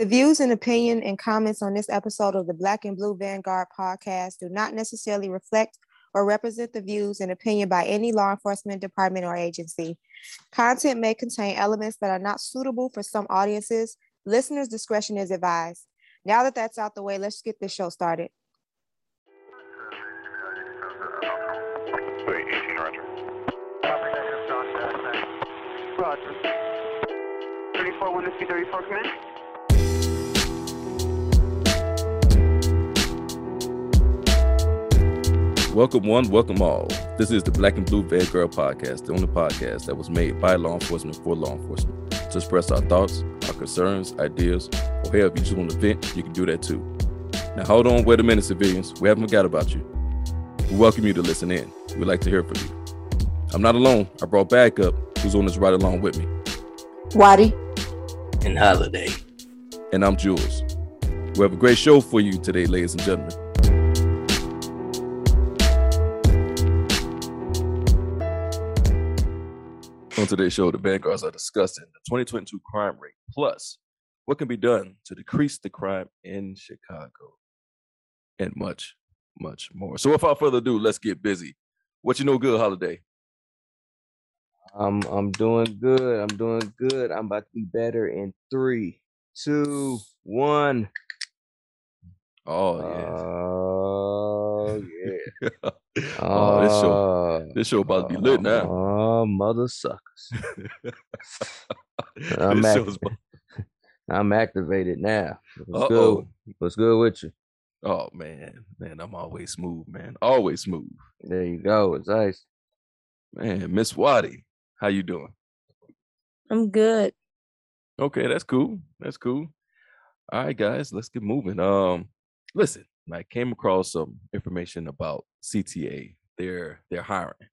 The views and opinion and comments on this episode of the Black and Blue Vanguard podcast do not necessarily reflect or represent the views and opinion by any law enforcement department or agency. Content may contain elements that are not suitable for some audiences. Listeners' discretion is advised. Now that that's out the way, let's get this show started. Wait, 18, Roger. Roger. 34, 1 to 34, come Welcome one, welcome all. This is the Black and Blue Vanguard podcast, the only podcast that was made by law enforcement for law enforcement to express our thoughts, our concerns, ideas, or hell, if you just want to vent, you can do that too. Now, hold on, wait a minute, civilians. We haven't forgot about you. We welcome you to listen in. We'd like to hear from you. I'm not alone. I brought backup, who's on this ride along with me, Watty. and holiday. and I'm Jules. We have a great show for you today, ladies and gentlemen. On today's show, the Vanguards are discussing the 2022 crime rate plus what can be done to decrease the crime in Chicago and much, much more. So, without further ado, let's get busy. What you know good, Holiday? I'm I'm doing good. I'm doing good. I'm about to be better in three, two, one. Oh, uh, Oh yeah. yeah. oh, this show, Oh, this show about to be lit now. Oh, mother suckers. I'm This act- I'm activated now. What's good? Uh-oh. What's good with you? Oh man, man, I'm always smooth, man. Always smooth. There you go. It's nice. Man, Miss Watty, how you doing? I'm good. Okay, that's cool. That's cool. All right, guys, let's get moving. Um, listen, I came across some information about CTA. They're they're hiring.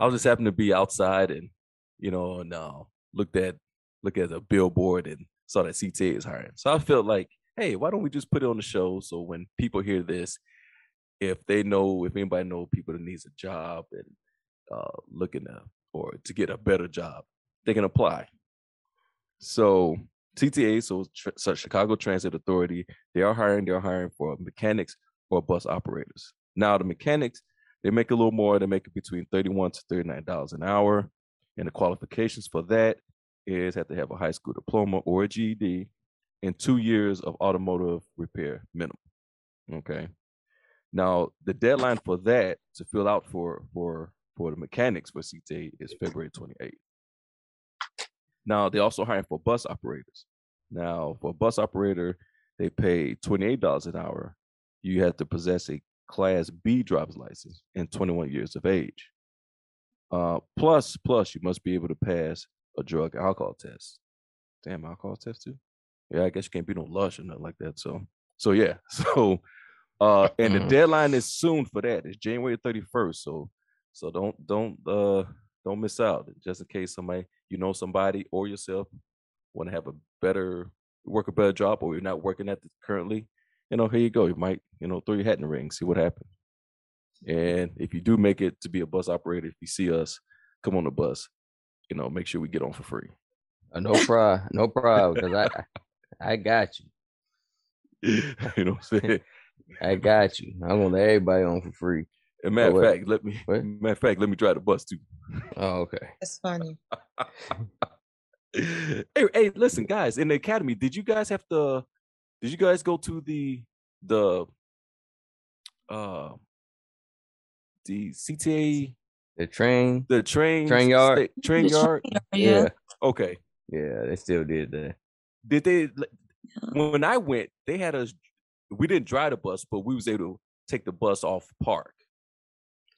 I was just happened to be outside and you know, and uh, looked at look at a billboard and saw that CTA is hiring. So I felt like, hey, why don't we just put it on the show so when people hear this, if they know, if anybody know people that needs a job and uh, looking to or to get a better job, they can apply. So TTA, so, so Chicago Transit Authority, they are hiring. They are hiring for mechanics or bus operators. Now the mechanics, they make a little more. They make it between thirty-one to thirty-nine dollars an hour, and the qualifications for that is have to have a high school diploma or a GED and two years of automotive repair minimum. Okay. Now the deadline for that to fill out for for for the mechanics for CTA is February twenty-eighth. Now they also hiring for bus operators. Now for a bus operator, they pay twenty-eight dollars an hour. You have to possess a Class B driver's license and twenty-one years of age. Uh, plus, plus you must be able to pass a drug alcohol test. Damn, alcohol test too. Yeah, I guess you can't be no lush or nothing like that. So, so yeah. So, uh, and the Mhm. deadline is soon for that. It's January thirty-first. So, so don't don't uh don't miss out. Just in case somebody you know somebody or yourself want to have a better work a better job or you're not working at it currently, you know, here you go. You might, you know, throw your hat in the ring, see what happens. And if you do make it to be a bus operator, if you see us, come on the bus, you know, make sure we get on for free. Uh, no problem. No problem. Because I I got you. you know what I'm saying? I got you. I'm gonna let everybody on for free. And matter of what? fact, let me What? matter of fact, let me drive the bus too. Oh, okay. That's funny. hey, hey, listen, guys, in the academy, did you guys have to did you guys go to the the uh the CTA The train. the train Train yard? sta- train The train yard? Yeah. Okay. Yeah, they still did that. Did they like, when I went, they had us we didn't drive the bus, but we was able to take the bus off park.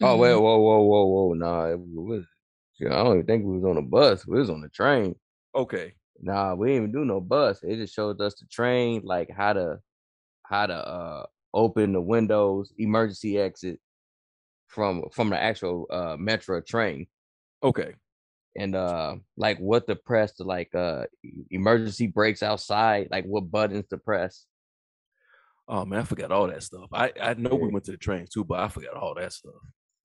Oh wait, whoa, whoa, whoa, whoa. Nah, it was I don't even think we was on a bus. We was on the train. Okay. Nah, we didn't even do no bus. It just showed us the train, like how to how to uh open the windows, emergency exit from from the actual uh metro train. Okay. And uh like what to press to like uh emergency brakes outside, like what buttons to press. Oh man, I forgot all that stuff. I, I know we went to the train too, but I forgot all that stuff.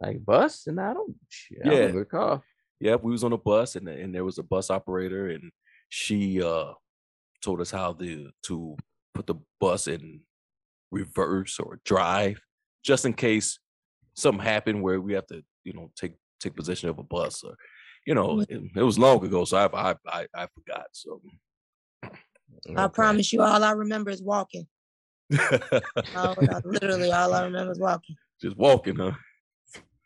Like bus? And I don't shit, I Yeah. don't recall. Yeah, we was on a bus and and there was a bus operator and she uh told us how the to put the bus in reverse or drive, just in case something happened where we have to, you know, take take possession of a bus or, you know, it, it was long ago, so I I I, I forgot. So I promise you, all I remember is walking. All- literally, all I remember is walking. just walking, huh?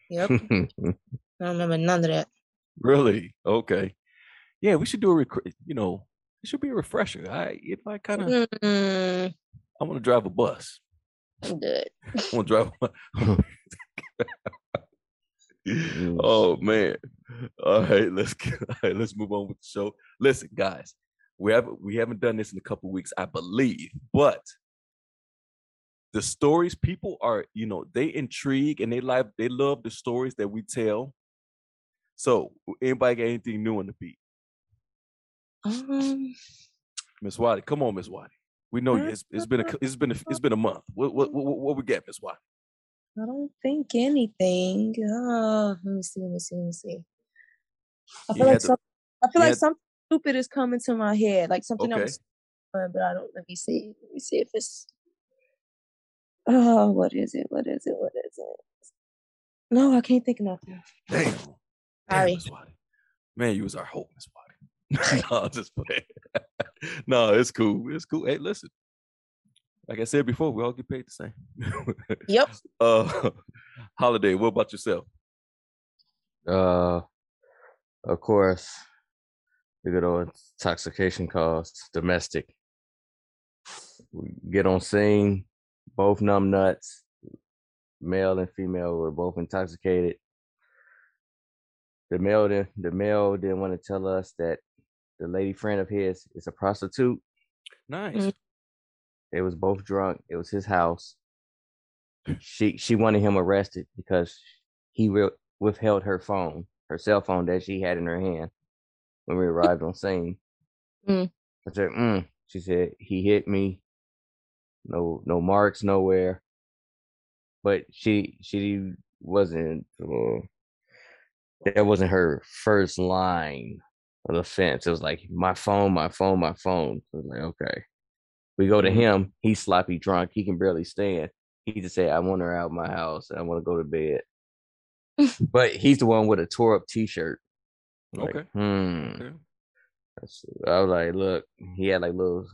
Yep, I don't remember none of that. Really? Okay. Yeah, we should do a rec- you know, it should be a refresher. I if I kind of Mm, I want to drive a bus. I'm good. I want to drive. oh man. All right, let's get, all right, let's move on with the show. Listen, guys, we haven't we haven't done this in a couple weeks, I believe, but the stories people are, you know, they intrigue and they like they love the stories that we tell. So, anybody got anything new on the beat? Um, Miss Watty, come on, Miss Watty. We know you. It's, it's been a it's been a, it's been a month. What what what, what we got, Miss Watty? I don't think anything. Uh, let me see. Let me see. Let me see. I feel had like to- I feel like something stupid is coming to my head, like something Okay. but I don't. Let me see. Let me see if it's. Oh, what is it? What is it? What is it? No, I can't think of nothing. Damn. Damn, Sorry. Miss Watty. Man, you was our hope, Miss Watty. no, I'm just playing. no, it's cool. It's cool. Hey, listen. Like I said before, we all get paid the same. Yep. uh holiday, what about yourself? Uh, of course, the good old intoxication calls, domestic. We get on scene, both numb nuts, male and female were both intoxicated. The male, did, the male didn't want to tell us that the lady friend of his is a prostitute. Nice. Mhm. They was both drunk. It was his house. She she wanted him arrested because he re- withheld her phone, her cell phone that she had in her hand when we arrived on scene. Mm. I said, mm. She said he hit me. No no marks nowhere. But she she wasn't. Uh, that wasn't her first line of defense. It was like my phone, my phone, my phone. I was like, okay. We go to Mhm. him. He's sloppy drunk. He can barely stand. He just said, I want her out of my house. I want to go to bed. but he's the one with a tore up t shirt. Okay. Hmm. Okay. I was like, look, he had like little,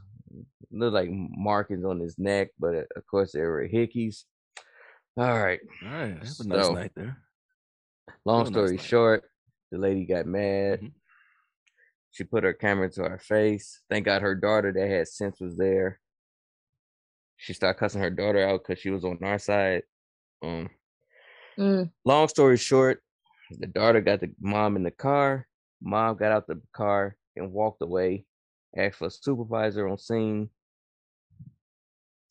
little like markings on his neck, but uh, of course they were hickeys. All right. All right. Have a nice So- night there. Long Real nice story night. short, the lady got mad. Mhm. She put her camera to her face. Thank God her daughter that had sense was there. She started cussing her daughter out because she was on our side. Um, Mm. long story short, the daughter got the mom in the car. Mom got out the car and walked away. Asked for a supervisor on scene.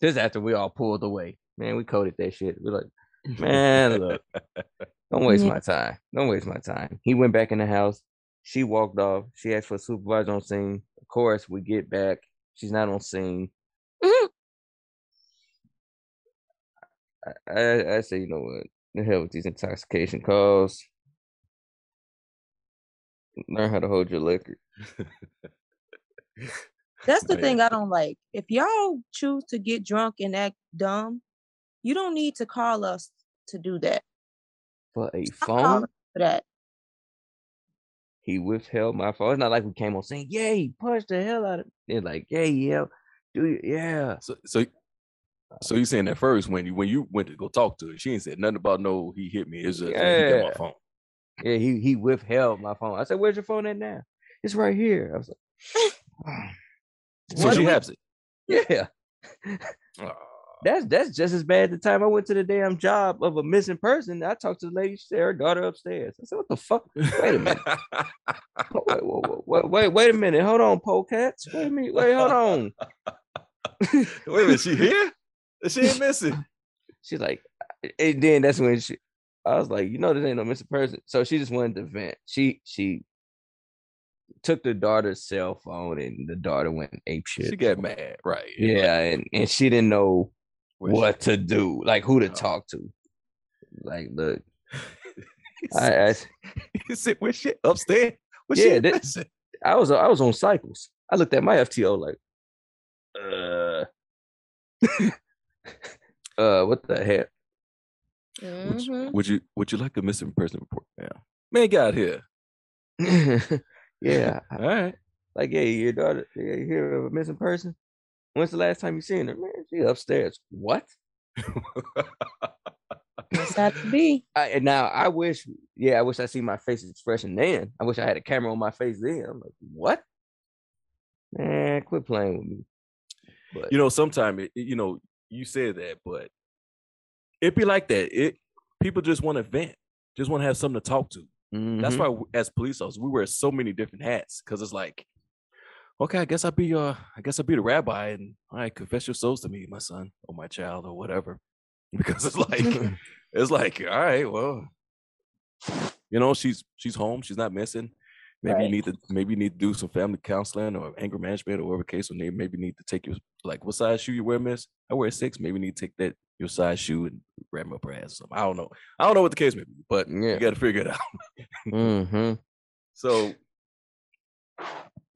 This after we all pulled away. Man, we coded that shit. We're like, man, look, don't waste Yeah. my time. Don't waste my time. He went back in the house. She walked off. She asked for a supervisor on scene. Of course, we get back. She's not on scene. Mhm. I, I, I say, you know what? The hell with these intoxication calls. Learn how to hold your liquor. That's the Man. thing I don't like. If y'all choose to get drunk and act dumb, you don't need to call us to do that. For a Stop phone, us for that. he withheld my phone. It's not like we came on saying, Yeah, he punched the hell out of. They're like, yeah, yeah, do you? Yeah. So so so you saying that first when you when you went to go talk to her, she ain't said nothing about no he hit me. It's just that he got my Yeah. phone. Yeah, he he withheld my phone. I said, "Where's your phone at now?" It's right here. I was like, So What she has it. "Yeah." Aw. That's that's just as bad. The time I went to the damn job of a missing person, I talked to the lady. She said her daughter upstairs. I said, "What the fuck? Wait a minute. Wait, wait, wait, wait, wait, wait a minute. Hold on, polecats. Wait a minute. Wait, hold on." Wait a minute, she here? She ain't missing. She's like, and then that's when she. I was like, you know, this ain't no missing person. So she just wanted to vent. She she took the daughter's cell phone, and the daughter went ape shit. She got mad, right? Yeah, and, and she didn't know Where she- what to do, like who to Oh. talk to. Like, look, I, said, I he said, "Where she upstairs? What Yeah, she that- I was I was on cycles. I looked at my FTO like, Uh, uh, what the heck? Would you, would you would you like a missing person report now? Man, get out here. Yeah, All right. like, yeah, your daughter, yeah, you hear of a missing person? When's the last time you seen her? Man, she upstairs. What? It's had to be. I, and now I wish, yeah, I wish I see my face expression then. I wish I had a camera on my face then. I'm like, what? Man, quit playing with me. But you know, sometimes you know, you said that, but it be like that. It people just want to vent, just want to have something to talk to. That's mhm. why, as police officers, we wear so many different hats because it's like, okay, I guess I'll be uh, I guess I'll be the rabbi, and all right, confess your souls to me, my son or my child or whatever, because it's like, it's like, all right, well, you know, she's she's home, she's not missing. Maybe Right. you need to maybe you need to do some family counseling or anger management or whatever case. Or maybe maybe need to take your like what size shoe you wear, miss? I wear a six. Maybe you need to take that your size shoe and wrap them up her ass or something. I don't know. I don't know what the case may be, but Yeah. you got to figure it out. hmm So,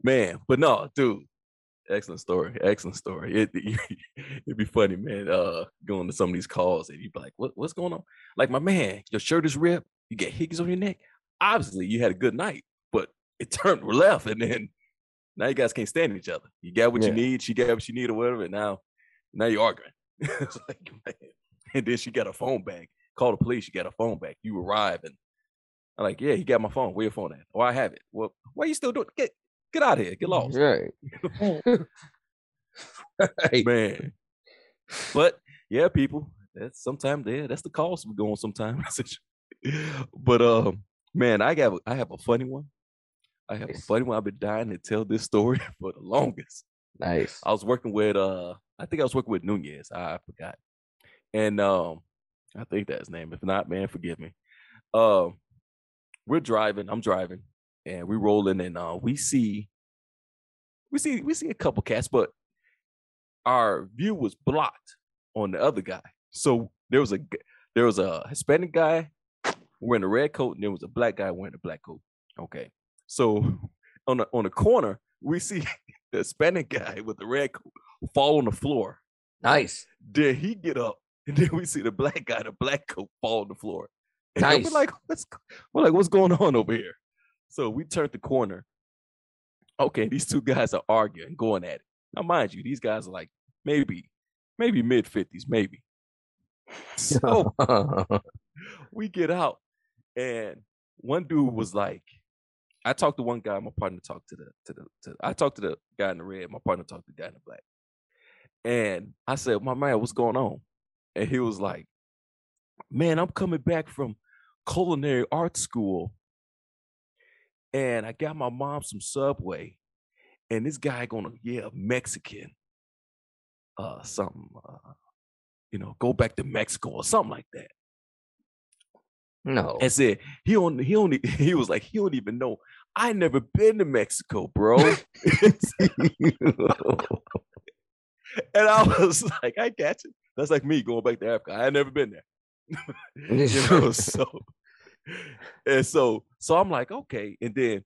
man, but no, dude, excellent story, excellent story. It it'd be funny, man. Uh, going to some of these calls and you'd be like, "What what's going on?" Like, my man, your shirt is ripped. You get hickeys on your neck. Obviously, you had a good night, but it turned left, and then now you guys can't stand each other. You got what you need. She got what she need, or whatever. And now, now you're arguing. It's like, man. And then she got a phone back. Call the police. You got a phone back. You arrive and I'm like, yeah, he got my phone. Where your phone at? Oh, I have it. Well, why you still doing? Get get out of here. Get lost, Right. right. man. But yeah, people. That's sometimes yeah, that's the cost we go on sometimes. but um, man, I got I have a funny one. I have a funny one. I've been dying to tell this story for the longest. Nice. I was working with uh I think I was working with Nunez. I, forgot. And um I think that's his name. If not, man, forgive me. Um we're driving, I'm driving, and we're rolling and uh we see we see we see a couple cats, but our view was blocked on the other guy. So there was a there was a Hispanic guy wearing a red coat, and there was a black guy wearing a black coat. Okay. So on the on the corner, we see the Hispanic guy with the red coat fall on the floor. Nice. Then he get up, and then we see the black guy, the black coat, fall on the floor. And Nice. we're like, what's we're like, what's going on over here? So we turned the corner. Okay, these two guys are arguing, going at it. Now, mind you, these guys are like maybe, maybe mid fifties, maybe. So we get out, and one dude was like, I talked to one guy, my partner talked to the to the to I talked to the guy in the red, my partner talked to the guy in the black. And I said, My man, what's going on? And he was like, Man, I'm coming back from culinary art school. And I got my mom some subway. And this guy gonna, yeah, Mexican. Uh something, uh, you know, go back to Mexico or something like that no. and said he don't he only he was like he don't even know I never been to Mexico, bro. and I was like, I got it. That's like me going back to Africa. I had never been there. you know, so and so so I'm like, okay. And then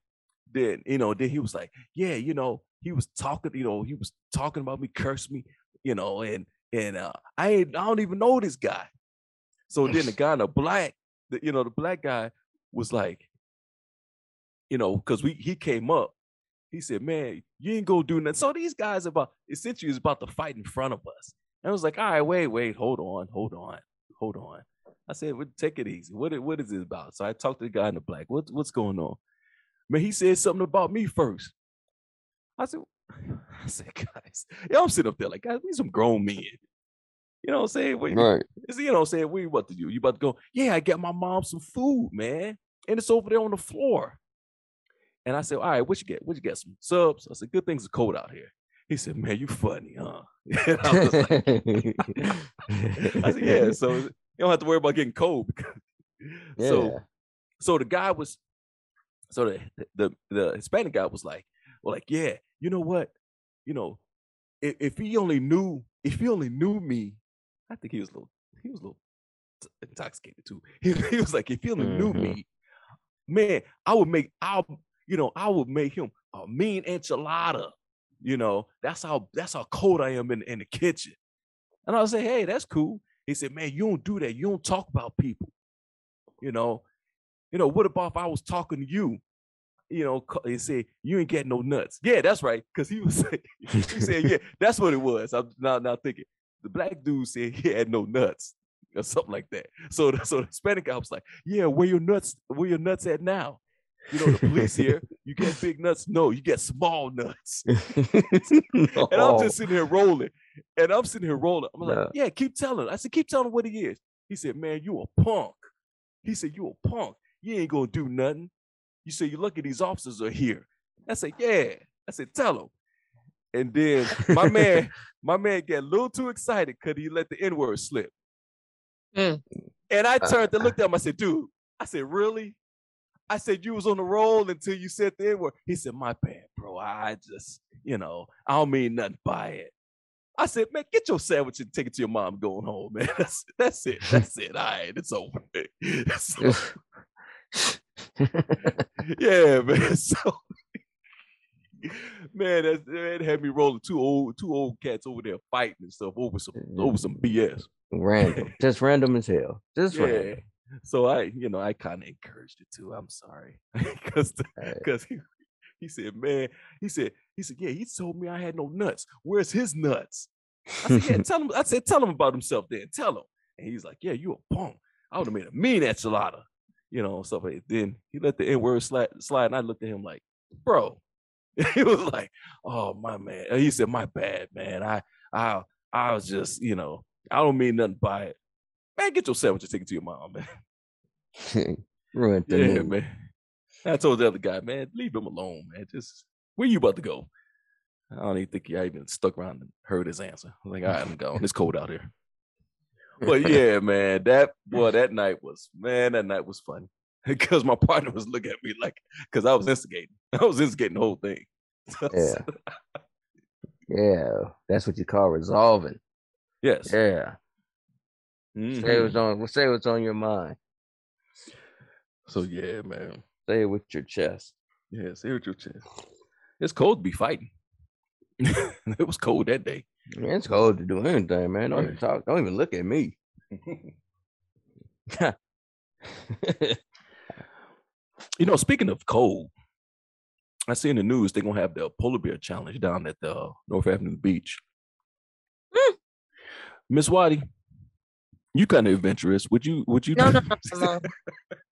then you know, then he was like, yeah, you know, he was talking, you know, he was talking about me, cursed me, you know, and and uh I ain't I don't even know this guy. So then the guy in the black, the, you know, the black guy was like, you know, because we he came up, he said, Man, you ain't gonna do nothing. So these guys about essentially is about to fight in front of us. And I was like, all right, wait, wait, hold on, hold on, hold on. I said, well, take it easy. What what is this about? So I talked to the guy in the black. What what's going on? Man, he said something about me first. I said, I said, guys, yeah, I'm sitting up there like, guys, we some grown men. You know what I'm saying? What- right. You know what I'm saying? What about to do? You about to go, yeah, I got my mom some food, man. And it's over there on the floor. And I said, all right, what you get? What you get? Some subs? I said, good things are cold out here. He said, man, you funny, huh? And I was like, I said, yeah, so you don't have to worry about getting cold. Yeah. So so the guy was so the, the the Hispanic guy was like, well, like, yeah, you know what? You know, if, if he only knew, if he only knew me, I think he was a little, he was a little intoxicated too. He, he was like, if he only knew Mhm. me, man, I would make, I, you know, I would make him a mean enchilada. You know, that's how that's how cold I am in, in the kitchen. And I say, hey, that's cool. He said, man, you don't do that. You don't talk about people. You know, you know, what about if I was talking to you? You know, he said, you ain't getting no nuts. Yeah, that's right. Cause he was saying, he said, yeah, that's what it was. I'm now now thinking the black dude said he had no nuts or something like that. So so the Hispanic guy was like, yeah, where your nuts, where your nuts at now? You know, the police here, you get big nuts. No, you get small nuts. And I'm just sitting here rolling. And I'm sitting here rolling. I'm like, Nah. yeah, keep telling. I said, keep telling what he is. He said, man, you a punk. He said, you a punk. You ain't gonna do nothing. You say, you look at these officers are here. I said, yeah. I said, tell him. And then my man, my man get a little too excited because he let the N-word slip. Mm. And I turned and looked at him. I said, dude, I said, really? I said, you was on the roll until you said the N-word. He said, my bad, bro. I just, you know, I don't mean nothing by it. I said, man, get your sandwich and take it to your mom going home, man. That's that's it. That's it. All right, it's over. So, yeah, man. So man, that's, that had me rolling two old two old cats over there fighting and stuff over some over some BS. random, just random as hell. Just Yeah. random. So I, you know, I kind of encouraged it too. I'm sorry, because because he, he said, man, he said he said, yeah, he told me I had no nuts. Where's his nuts? I said, yeah, tell him. I said, tell him about himself then. Tell him. And he's like, yeah, you a punk. I would have made a mean enchilada, you know, stuff like Then he let the N word slide, slide, and I looked at him like, bro. he was like, oh my man. He said, my bad, man. I I I was just, you know, I don't mean nothing by it. Man, get your sandwich and take it to your mom, man. The Yeah, mood. man. I told the other guy, man, leave him alone, man. Just where you about to go? I don't even think I even stuck around and heard his answer. I was like, all right, I'm going. It's cold out here. But yeah, man, that boy, that night was man, that night was funny. Because my partner was looking at me like, because I was instigating. I was instigating the whole thing. Yeah. Yeah, that's what you call resolving. yes. Yeah. Say Mhm. what's on say what's on your mind. So yeah, man. Say it with your chest. Yeah, say what your chest. It's cold to be fighting. it was cold that day. Man, it's cold to do anything, man. Don't even talk. Don't even look at me. You know, speaking of cold, I see in the news they're gonna have the polar bear challenge down at the North Avenue Beach. Miss Watty, you kind of adventurous. Would you? Would you? No, no, no, Simone.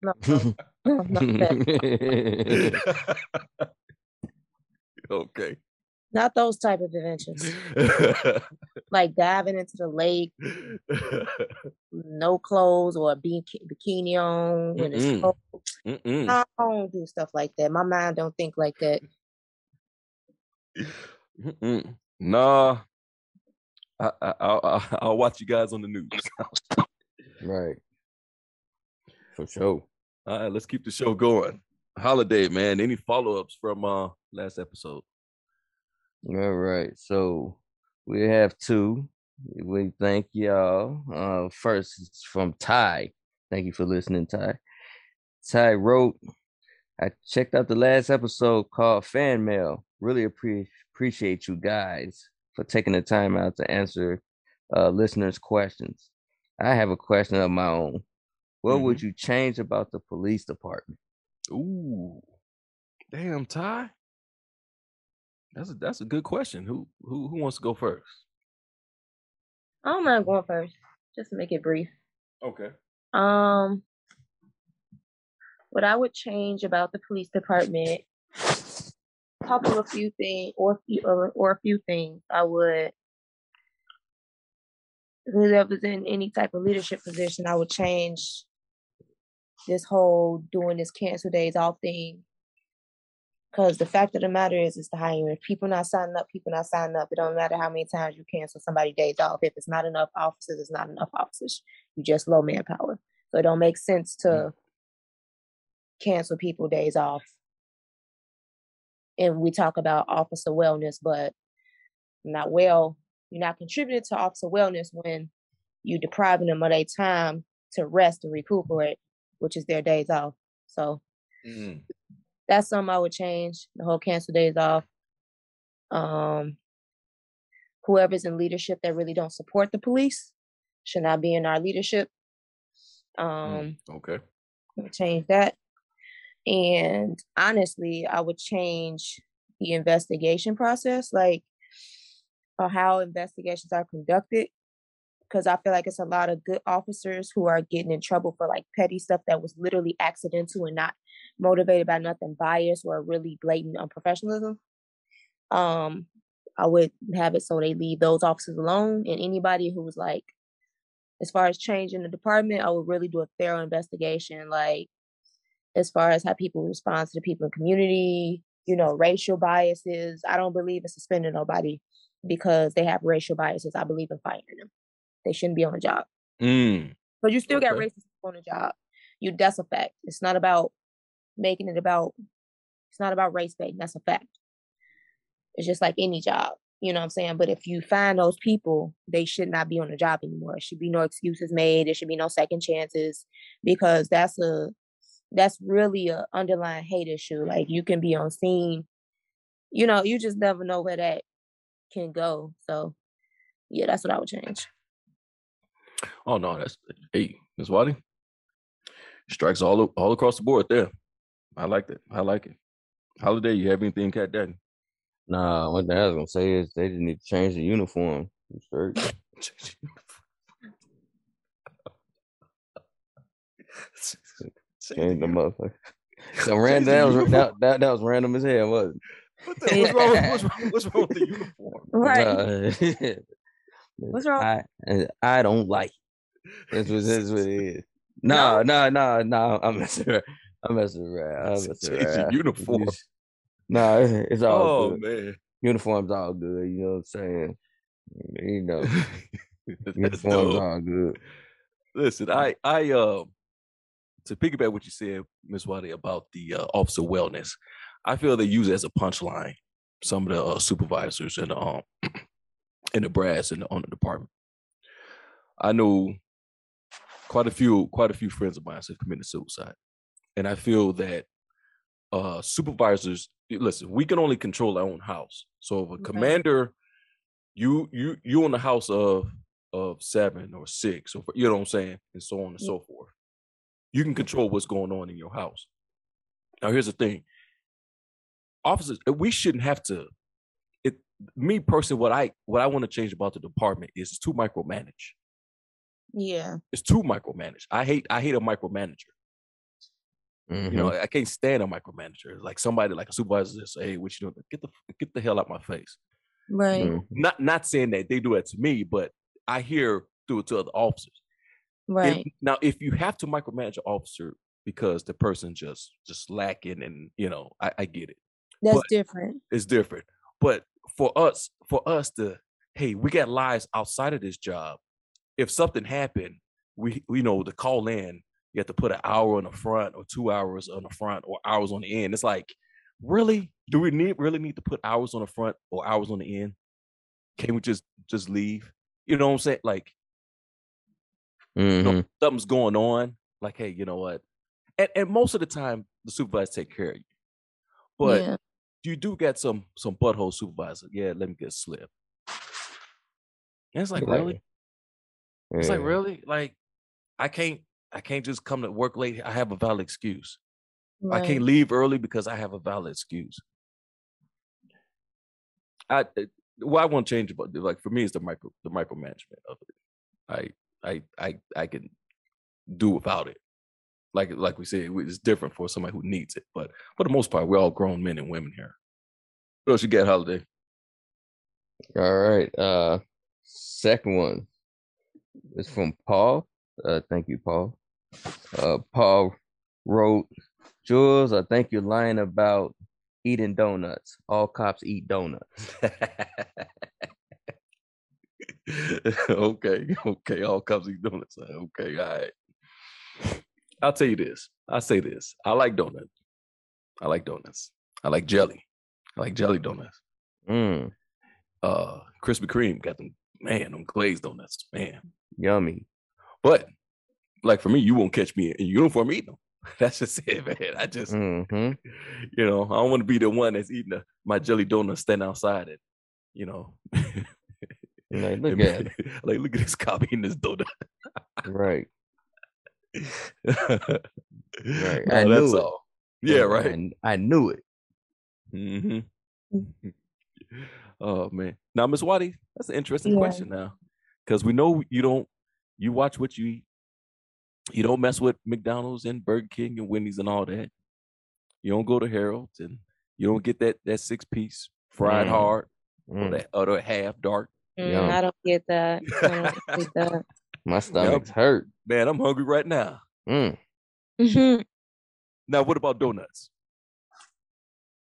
No, no, no, not okay. Not those type of adventures. Like diving into the lake, no clothes or a bikini on when it's cold. Mm-mm. I don't do stuff like that. My mind don't think like that. Mm-mm. Nah. I, I, I'll, watch you guys on the news. right. For sure. All right, let's keep the show going. Holiday, man. Any follow ups from uh last episode? All right. So we have two. We thank y'all. Uh first it's from Ty. Thank you for listening, Ty. Ty wrote, I checked out the last episode called Fan Mail. Really appre- appreciate you guys for taking the time out to answer uh listeners' questions. I have a question of my own. What would you change about the police department? Ooh, damn, Ty. That's a that's a good question. Who who who wants to go first? I don't mind going first. Just to make it brief. Okay. Um, what I would change about the police department, couple of few things, or few, or, or a few things. I would, whoever's in any type of leadership position, I would change this whole doing this cancel days off thing. Because the fact of the matter is, it's the hiring. If people not signing up, people not signing up. It don't matter how many times you cancel somebody days off. If it's not enough officers, it's not enough officers. You just low manpower. So it don't make sense to mm. cancel people days off. And we talk about officer wellness, but not well, you're not contributing to officer wellness when you're depriving them of their time to rest and recuperate, which is their days off. So Mm. that's something I would change. The whole cancel days off. Um, whoever's in leadership that really don't support the police should not be in our leadership. Um, Okay. I would change that. And honestly, I would change the investigation process, like or how investigations are conducted. Because I feel like it's a lot of good officers who are getting in trouble for like petty stuff that was literally accidental and not motivated by nothing biased or really blatant unprofessionalism. Um, I would have it so they leave those officers alone and anybody who was like as far as changing the department, I would really do a thorough investigation, like as far as how people respond to the people in community, you know, racial biases. I don't believe in suspending nobody because they have racial biases. I believe in firing them. They shouldn't be on the job. Mm. But you still got Okay. racist people on the job. You that's a fact. It's not about making it about it's not about race baiting. That's a fact. It's just like any job. You know what I'm saying? But if you find those people, they should not be on the job anymore. It should be no excuses made. There should be no second chances because that's a that's really a underlying hate issue. Like you can be on scene, you know, you just never know where that can go. So yeah, that's what I would change. Oh no, that's hey, Miss Watty. Strikes all all across the board there. I like that. I like it. Holiday, you have anything, Cat Daddy? Nah, what I was gonna say is they just need to change the uniform. I'm straight. Change the motherfucker. So random. That was that, that, that was random as hell, wasn't What the, what's, wrong, what's, wrong, what's wrong with the uniform? Right. Nah. What's wrong? I I don't like it. That's what that's what it is. No, no, no, no. I'm messing around. I'm messing around. I'm messing Change the around. uniform. No, it's, it's all Oh good. man. Uniform's all good. You know what I'm saying? You know, uniform's dope. all good. Listen, I I uh to piggyback what you said, Miss Watty, about the uh, officer wellness, I feel they use it as a punchline. Some of the uh, supervisors and um in the brass and on the department. I know quite a few quite a few friends of mine have committed suicide, and I feel that uh supervisors listen. We can only control our own house. So if a Right. commander, you you you in the house of of seven or six, or you know what I'm saying, and so on and Yeah. so forth. You can control what's going on in your house. Now, here's the thing: officers, uh, we shouldn't have to. It, me personally, what I what I want to change about the department is it's too micromanage. Yeah. It's too micromanage. I hate I hate a micromanager. You know, I can't stand a micromanager. Like somebody like a supervisor that say, "Hey, what you doing? Get the get the hell out my face." Right. Mhm. Not not saying that they do that to me, but I hear do it to other officers. If- Right. now, if you have to micromanage an officer because the person just just lacking, and you know, I, I get it. That's but- different. It's different. But for us, for us to, hey, we got lives outside of this job. If something happened, we we know to call in. You have to put an hour on the front, or two hours on the front, or hours on the end. It's like, really? Do we need really need to put hours on the front or hours on the end? Can we just just leave? You know what I'm saying? Like, you know, Mhm. something's going on, like, hey, you know what? And and most of the time, the supervisors take care of you. But yeah. you do get some some butthole supervisor. Yeah, let me get slip. And it's like, really? It's like, really? Like, I can't I can't just come to work late. I have a valid excuse. I can't leave early because I have a valid excuse. I uh, what I want to change about like for me is the micro the micromanagement of it. I I I I can do without it. Like like we said, it's different for somebody who needs it. But for the most part, we're all grown men and women here. What else you get, Holiday? All right. Uh second one is from Paul. Uh thank you, Paul. Uh Paul wrote, Jules, I think you're lying about eating donuts. All cops eat donuts. okay, okay. All cops eat donuts. Uh, Okay, all right. I'll tell you this. I'll say this. I like donuts. I like donuts. I like jelly. I like jelly donuts. Mm, Uh Krispy Kreme got them, man, them glazed donuts, man. yummy. But like for me, you won't catch me in uniform eating them. That's just it, man. I just, hmm you know, I don't want to be the one that's eating a, my jelly donut standing outside it, you know. Like, look And at be- like, look at this cop eating this donut. right. right. I knew that's it. all. Yeah, right. And I knew it. hmm oh man. Now, Miss Watty, that's an interesting Yeah. question now. Because we know you don't you watch what you eat. You don't mess with McDonald's and Burger King and Wendy's and all that. You don't go to Harold's and you don't get that that six piece fried Mm. hard or Mm. that other half dark. Mm, Yum. I don't get that. I don't get that. My stomach's hurt. Man, I'm hungry right now. Mm. Mhm. Now, what about donuts?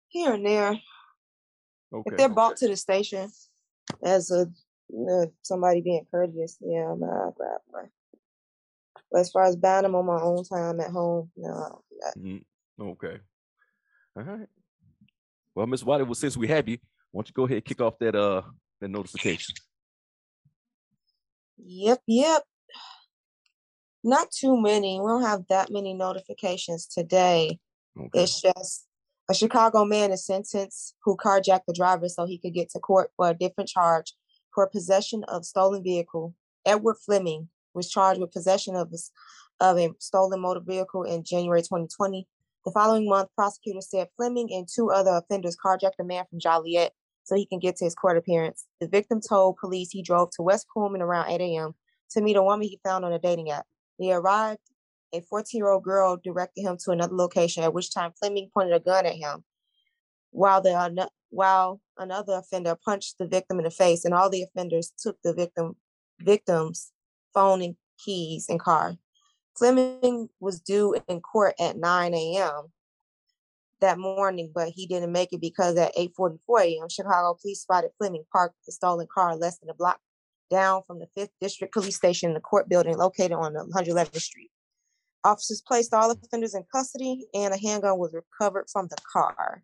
Here and there. Okay. If they're brought to the station as a uh, somebody being courteous, yeah, I'm I'll grab one. But as far as buying them on my own time at home, no, I don't do that. Mhm. Okay. All right. Well, Miss Watty, well, since we have you, why don't you go ahead and kick off that uh that notification? Yep, yep. Not too many. We don't have that many notifications today. Okay. It's just a Chicago man is sentenced who carjacked the driver so he could get to court for a different charge for possession of stolen vehicle. Edward Fleming was charged with possession of a, of a stolen motor vehicle in January 2020. The following month, prosecutors said Fleming and two other offenders carjacked a man from Joliet so he can get to his court appearance. The victim told police he drove to West Pullman around 8 a.m. to meet a woman he found on a dating app. He arrived a 14 year old girl directed him to another location, at which time Fleming pointed a gun at him, while the uh, while another offender punched the victim in the face, and all the offenders took the victim victim's phone and keys and car. Fleming was due in court at 9 a.m. that morning, but he didn't make it because at 8:44 a.m. Chicago police spotted Fleming parked the stolen car less than a block down from the 5th District Police Station in the court building located on 111th Street. Officers placed all offenders in custody and a handgun was recovered from the car.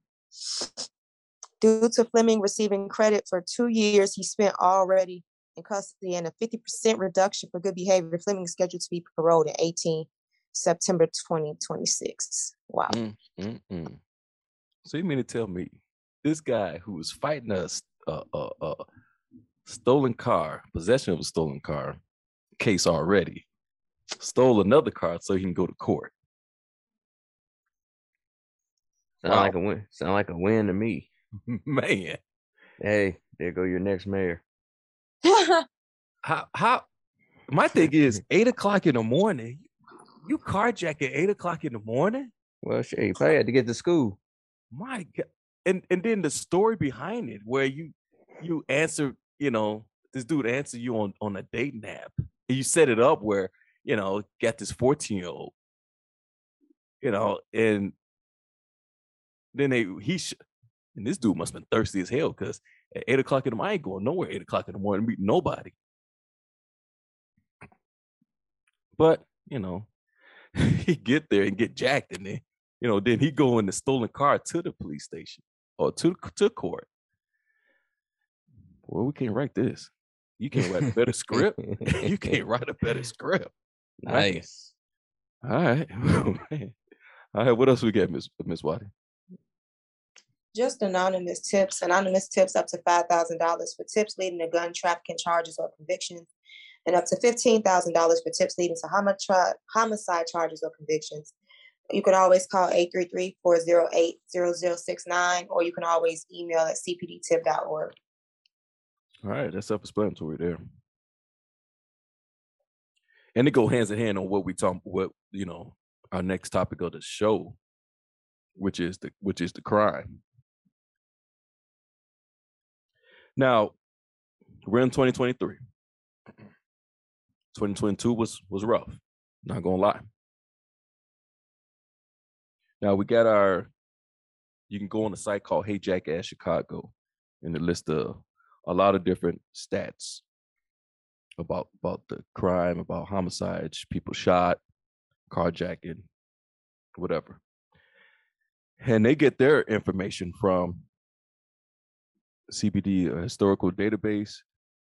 Due to Fleming receiving credit for two years he spent already in custody and a 50% reduction for good behavior, Fleming is scheduled to be paroled in 18 September 2026. Wow. Mm-mm. So you mean to tell me this guy who was fighting a a a stolen car, possession of a stolen car case already, stole another car so he can go to court? Sound Wow. like a win. Sound like a win to me. Man, Hey, there go your next mayor. how how? My thing is eight o'clock in the morning. You carjack at eight o'clock in the morning? Well, shit, you probably had to get to school. My God. And and then the story behind it, where you you answer, you know, this dude answered you on on a dating app. And you set it up where, you know, got this 14 year old, you know, and then they he sh- and this dude must have been thirsty as hell because at eight o'clock in the morning, I ain't going nowhere eight o'clock in the morning meet nobody. But, you know, he get there and get jacked and then you know, then he go in the stolen car to the police station or to to court. Well, we can't write this. You can't write a better script. you can't write a better script. Nice. All right. Man. All right. What else we got, Miss Miss Watty? Just anonymous tips. Anonymous tips up to five thousand dollars for tips leading to gun trafficking charges or convictions, and up to fifteen thousand dollars for tips leading to homicide homicide charges or convictions. You can always call 833-408-0069 or you can always email at cpdtip.org. All right, that's self-explanatory there. And it go hands in hand on what we talk what you know, our next topic of the show, which is the which is the crime. Now, we're in 2023. 2022 was was rough. Not gonna lie. Now we got our you can go on a site called Hey Jackass Chicago and it lists a, a lot of different stats about about the crime, about homicides, people shot, carjacking, whatever. And they get their information from CPD uh, historical database,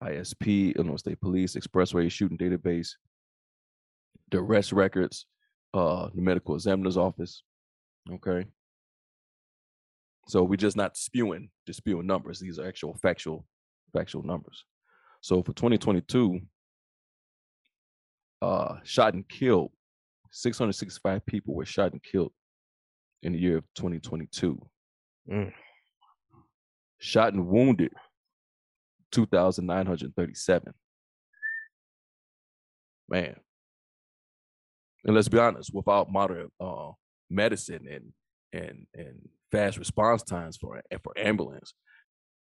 ISP, Illinois State Police, Expressway shooting database, the arrest records, uh, the medical examiner's office. Okay. So we're just not spewing, just spewing numbers. These are actual factual, factual numbers. So for 2022, uh, shot and killed, 665 people were shot and killed in the year of 2022. Mm. Shot and wounded, 2,937. Man. And let's be honest, without modern uh, medicine and and and fast response times for for ambulance,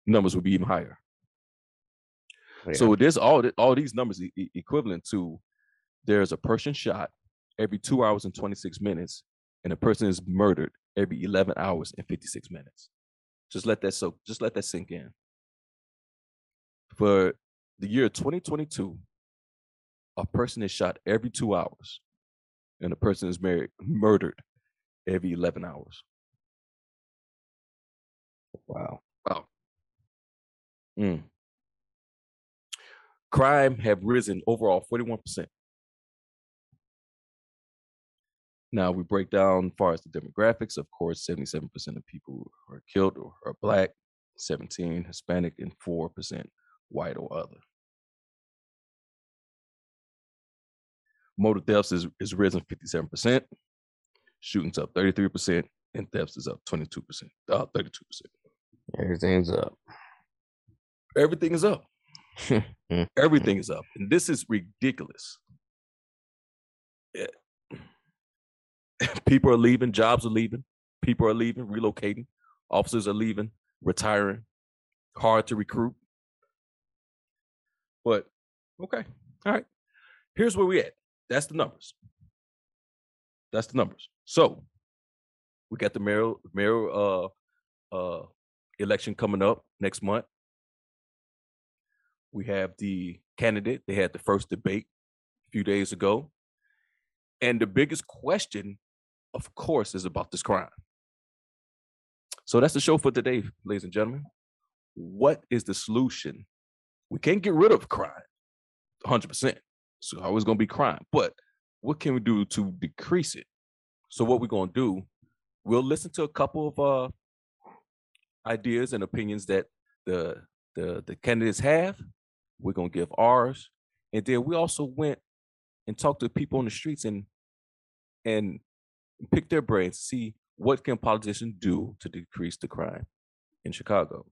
numbers would be even higher. Yeah. So this all all these numbers e- equivalent to there's a person shot every two hours and 26 minutes, and a person is murdered every 11 hours and 56 minutes. Just let that soak. just let that sink in. For the year 2022, a person is shot every two hours, and a person is married, murdered every 11 hours. wow. Wow. Mm. Crime have risen overall 41%. Now we break down as far as the demographics. Of course, 77% of people who are killed or are black, 17 Hispanic, and 4% white or other. Motor thefts is, is risen 57%, shootings up 33%, and thefts is up 22%, uh, 32%. Everything's up. Everything is up. Everything is up. And this is ridiculous. Yeah. People are leaving, jobs are leaving, people are leaving, relocating, officers are leaving, retiring, hard to recruit. But okay, all right. Here's where we at. That's the numbers. That's the numbers. So we got the mayor mayor uh uh election coming up next month. We have the candidate. They had the first debate a few days ago. And the biggest question, of course, is about this crime. So that's the show for today, ladies and gentlemen. What is the solution? We can't get rid of crime 100%. So always going to be crime. But what can we do to decrease it? So what we're to do, we'll listen to a couple of uh, ideas and opinions that the the the candidates have. We're gonna give ours, and then we also went and talked to people on the streets and and pick their brains, see what can politicians do to decrease the crime in Chicago.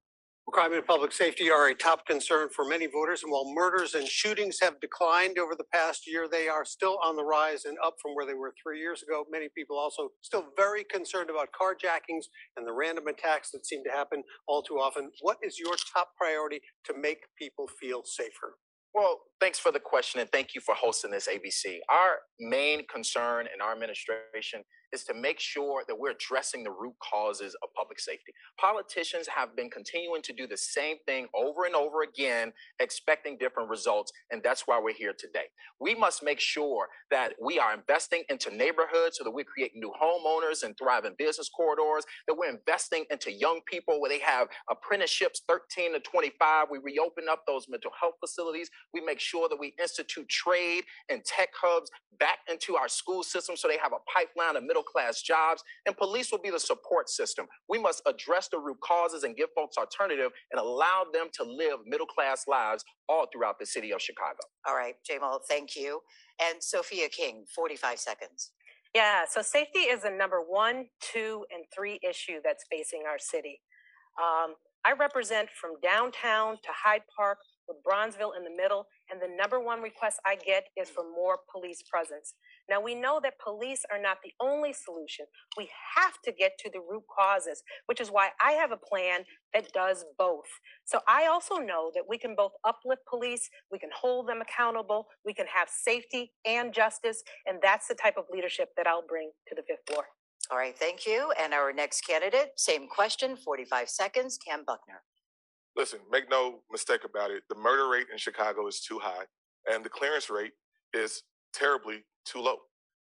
Crime and public safety are a top concern for many voters, and while murders and shootings have declined over the past year, they are still on the rise and up from where they were three years ago. Many people also still very concerned about carjackings and the random attacks that seem to happen all too often. What is your top priority to make people feel safer? Well, thanks for the question and thank you for hosting this ABC. Our main concern in our administration is to make sure that we're addressing the root causes of public safety. Politicians have been continuing to do the same thing over and over again, expecting different results, and that's why we're here today. We must make sure that we are investing into neighborhoods so that we create new homeowners and thriving business corridors, that we're investing into young people where they have apprenticeships 13 to 25. We reopen up those mental health facilities. We make sure that we institute trade and tech hubs back into our school system so they have a pipeline of middle class jobs. And police will be the support system. We must address the root causes and give folks alternative and allow them to live middle class lives all throughout the city of Chicago. All right, Ja'Mal, thank you. And Sophia King, 45 seconds. Yeah, so safety is the number one, two, and three issue that's facing our city. Um, I represent from downtown to Hyde Park with Bronzeville in the middle, and the number one request I get is for more police presence. Now, we know that police are not the only solution. We have to get to the root causes, which is why I have a plan that does both. So I also know that we can both uplift police, we can hold them accountable, we can have safety and justice, and that's the type of leadership that I'll bring to the fifth floor. All right, thank you. And our next candidate, same question, 45 seconds, Kam Buckner. Listen, make no mistake about it. The murder rate in Chicago is too high, and the clearance rate is terribly too low.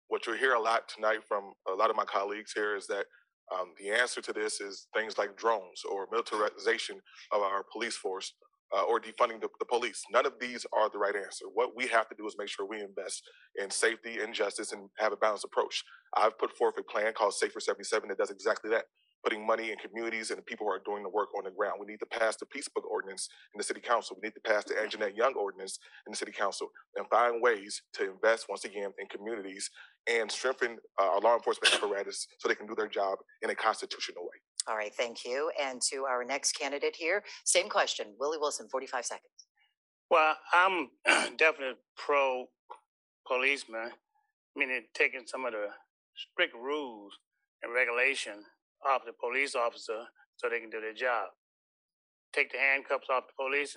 What you'll hear a lot tonight from a lot of my colleagues here is that um, the answer to this is things like drones or militarization of our police force uh, or defunding the, the police. None of these are the right answer. What we have to do is make sure we invest in safety and justice and have a balanced approach. I've put forth a plan called Safer 77 that does exactly that putting money in communities and the people who are doing the work on the ground. We need to pass the Peace Book ordinance in the city council. We need to pass the Anjanette Young ordinance in the city council and find ways to invest once again in communities and strengthen uh, our law enforcement apparatus so they can do their job in a constitutional way. All right, thank you. And to our next candidate here, same question. Willie Wilson, 45 seconds. Well, I'm definitely pro policeman, meaning taking some of the strict rules and regulation off the police officer so they can do their job. Take the handcuffs off the police,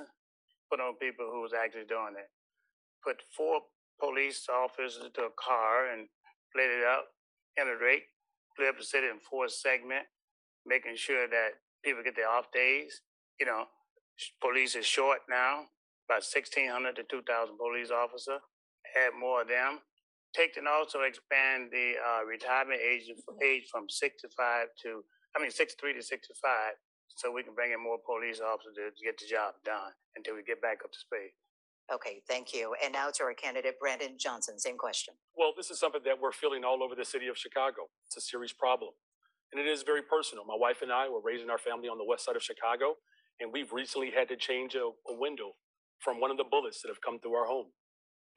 put on people who was actually doing it. Put four police officers into a car and split it up, integrate, split up the city in four segment, making sure that people get their off days. You know, police is short now, about 1,600 to 2,000 police officer. Add more of them. Take and also expand the uh, retirement age age from 65 to, I mean, 63 to 65, so we can bring in more police officers to get the job done until we get back up to speed. Okay, thank you. And now to our candidate, Brandon Johnson, same question. Well, this is something that we're feeling all over the city of Chicago. It's a serious problem. And it is very personal. My wife and I were raising our family on the west side of Chicago, and we've recently had to change a, a window from one of the bullets that have come through our home.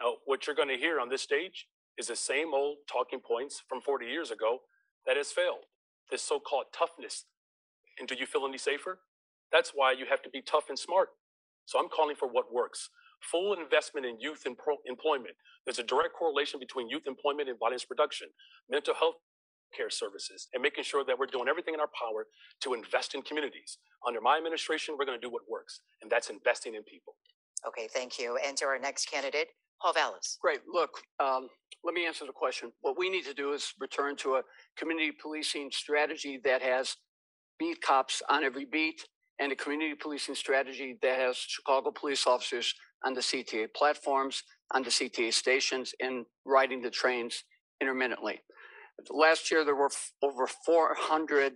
Now, what you're going to hear on this stage is the same old talking points from 40 years ago that has failed. This so called toughness. And do you feel any safer? That's why you have to be tough and smart. So I'm calling for what works full investment in youth employment. There's a direct correlation between youth employment and violence reduction, mental health care services, and making sure that we're doing everything in our power to invest in communities. Under my administration, we're going to do what works, and that's investing in people. Okay, thank you. And to our next candidate, Paul Vallas. Great. Look, um, let me answer the question. What we need to do is return to a community policing strategy that has beat cops on every beat and a community policing strategy that has Chicago police officers on the CTA platforms, on the CTA stations, and riding the trains intermittently. Last year, there were over 400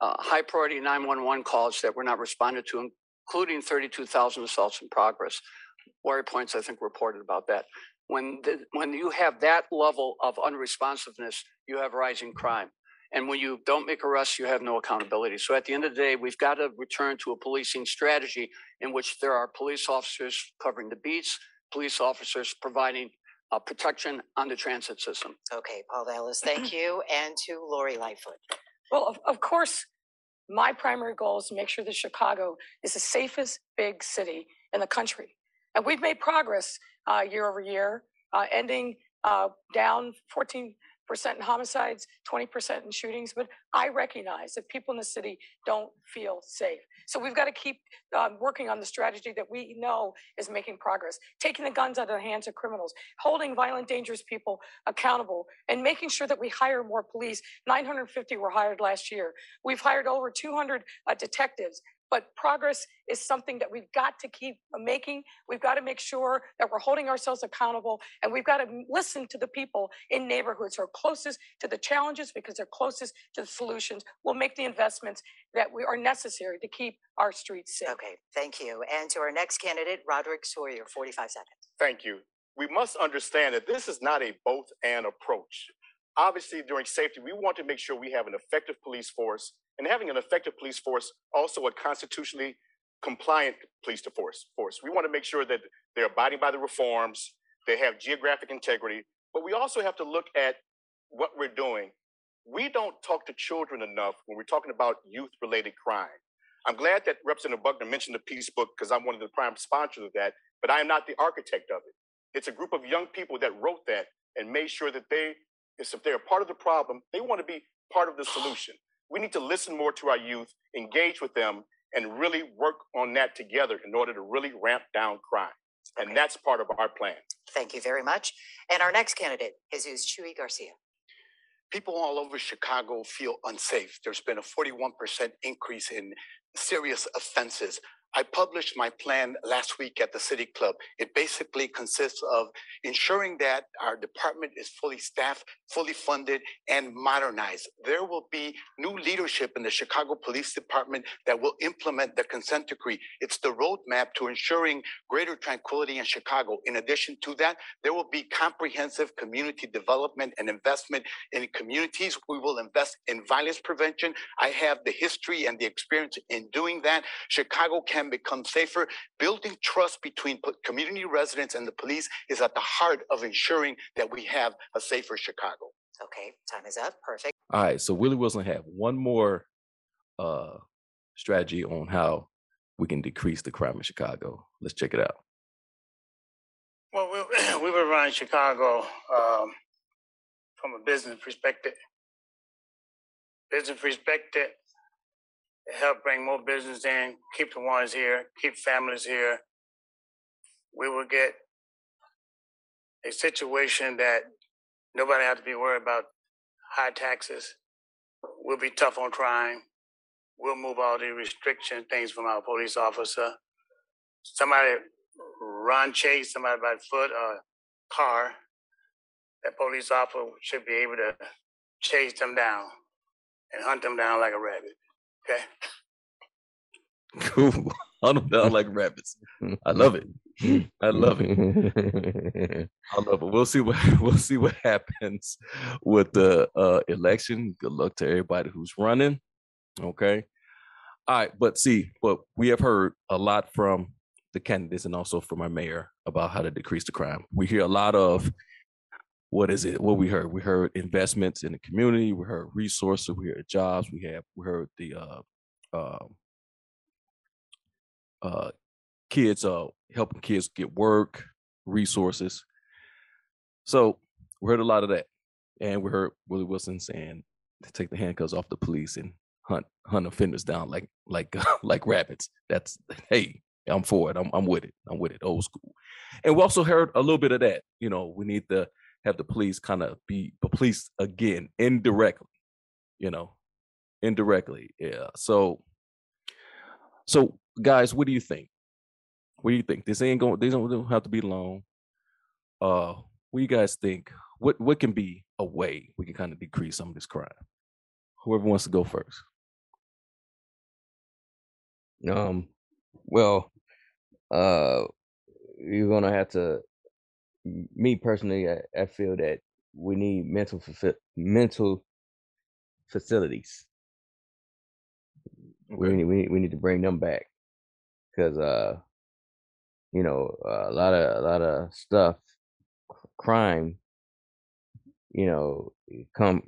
uh, high priority 911 calls that were not responded to, including 32,000 assaults in progress. Wirepoints, I think, reported about that. When, the, when you have that level of unresponsiveness, you have rising crime. And when you don't make arrests, you have no accountability. So at the end of the day, we've got to return to a policing strategy in which there are police officers covering the beats, police officers providing uh, protection on the transit system. Okay, Paul Vallas, thank you. And to Lori Lightfoot. Well, of, of course, my primary goal is to make sure that Chicago is the safest big city in the country. And we've made progress year over year, uh, ending uh, down 14 percent in homicides, 20% in shootings, but I recognize that people in the city don't feel safe. So we've got to keep um, working on the strategy that we know is making progress, taking the guns out of the hands of criminals, holding violent, dangerous people accountable, and making sure that we hire more police. 950 were hired last year. We've hired over 200 uh, detectives. But progress is something that we've got to keep making. We've got to make sure that we're holding ourselves accountable and we've got to listen to the people in neighborhoods who are closest to the challenges because they're closest to the solutions. We'll make the investments that we are necessary to keep our streets safe. Okay, thank you. And to our next candidate, Roderick Sawyer, 45 seconds. Thank you. We must understand that this is not a both and approach. Obviously, during safety, we want to make sure we have an effective police force and having an effective police force, also a constitutionally compliant police force. Force. We want to make sure that they're abiding by the reforms, they have geographic integrity, but we also have to look at what we're doing. We don't talk to children enough when we're talking about youth-related crime. I'm glad that Representative Buckner mentioned the Peace Book because I'm one of the prime sponsors of that, but I am not the architect of it. It's a group of young people that wrote that and made sure that they, if they're part of the problem, they want to be part of the solution we need to listen more to our youth, engage with them, and really work on that together in order to really ramp down crime. And that's part of our plan. Thank you very much. And our next candidate, Jesus Chuy Garcia. People all over Chicago feel unsafe. There's been a 41% increase in serious offenses. I published my plan last week at the City Club. It basically consists of ensuring that our department is fully staffed, fully funded, and modernized. There will be new leadership in the Chicago Police Department that will implement the consent decree. It's the roadmap to ensuring greater tranquility in Chicago. In addition to that, there will be comprehensive community development and investment in communities. We will invest in violence prevention. I have the history and the experience in doing that. Chicago can become safer. Building trust between community residents and the police is at the heart of ensuring that we have a safer Chicago. Okay, time is up. Perfect. All right, so Willie Wilson had one more uh strategy on how we can decrease the crime in Chicago. Let's check it out. Well, we, we were running Chicago um, from a business perspective. Business perspective, help bring more business in, keep the ones here, keep families here. We will get a situation that nobody has to be worried about high taxes. We'll be tough on crime. We'll move all the restriction things from our police officer. Somebody run chase somebody by foot or car, that police officer should be able to chase them down and hunt them down like a rabbit. Okay? Cool. Hunt them down like rabbits. I love it. I love it. I love it. We'll see what we'll see what happens with the uh, election. Good luck to everybody who's running. Okay. All right, but see, but we have heard a lot from the candidates and also from our mayor about how to decrease the crime. We hear a lot of what is it? What we heard? We heard investments in the community. We heard resources. We heard jobs. We have we heard the uh, um uh, kids uh helping kids get work, resources. So we heard a lot of that, and we heard Willie Wilson saying to take the handcuffs off the police and hunt hunt offenders down like like like rabbits. That's hey, I'm for it. I'm I'm with it. I'm with it. Old school. And we also heard a little bit of that. You know, we need to have the police kind of be the police again indirectly. You know, indirectly. Yeah. So so guys, what do you think? What do you think? This ain't going. Don't, don't have to be long. Uh, what do you guys think? What what can be a way we can kind of decrease some of this crime? Whoever wants to go first. Um, well, uh, you're gonna have to. Me personally, I, I feel that we need mental fulfi- mental facilities. We need, we need we need to bring them back because uh, you know, a lot of a lot of stuff, crime, you know, come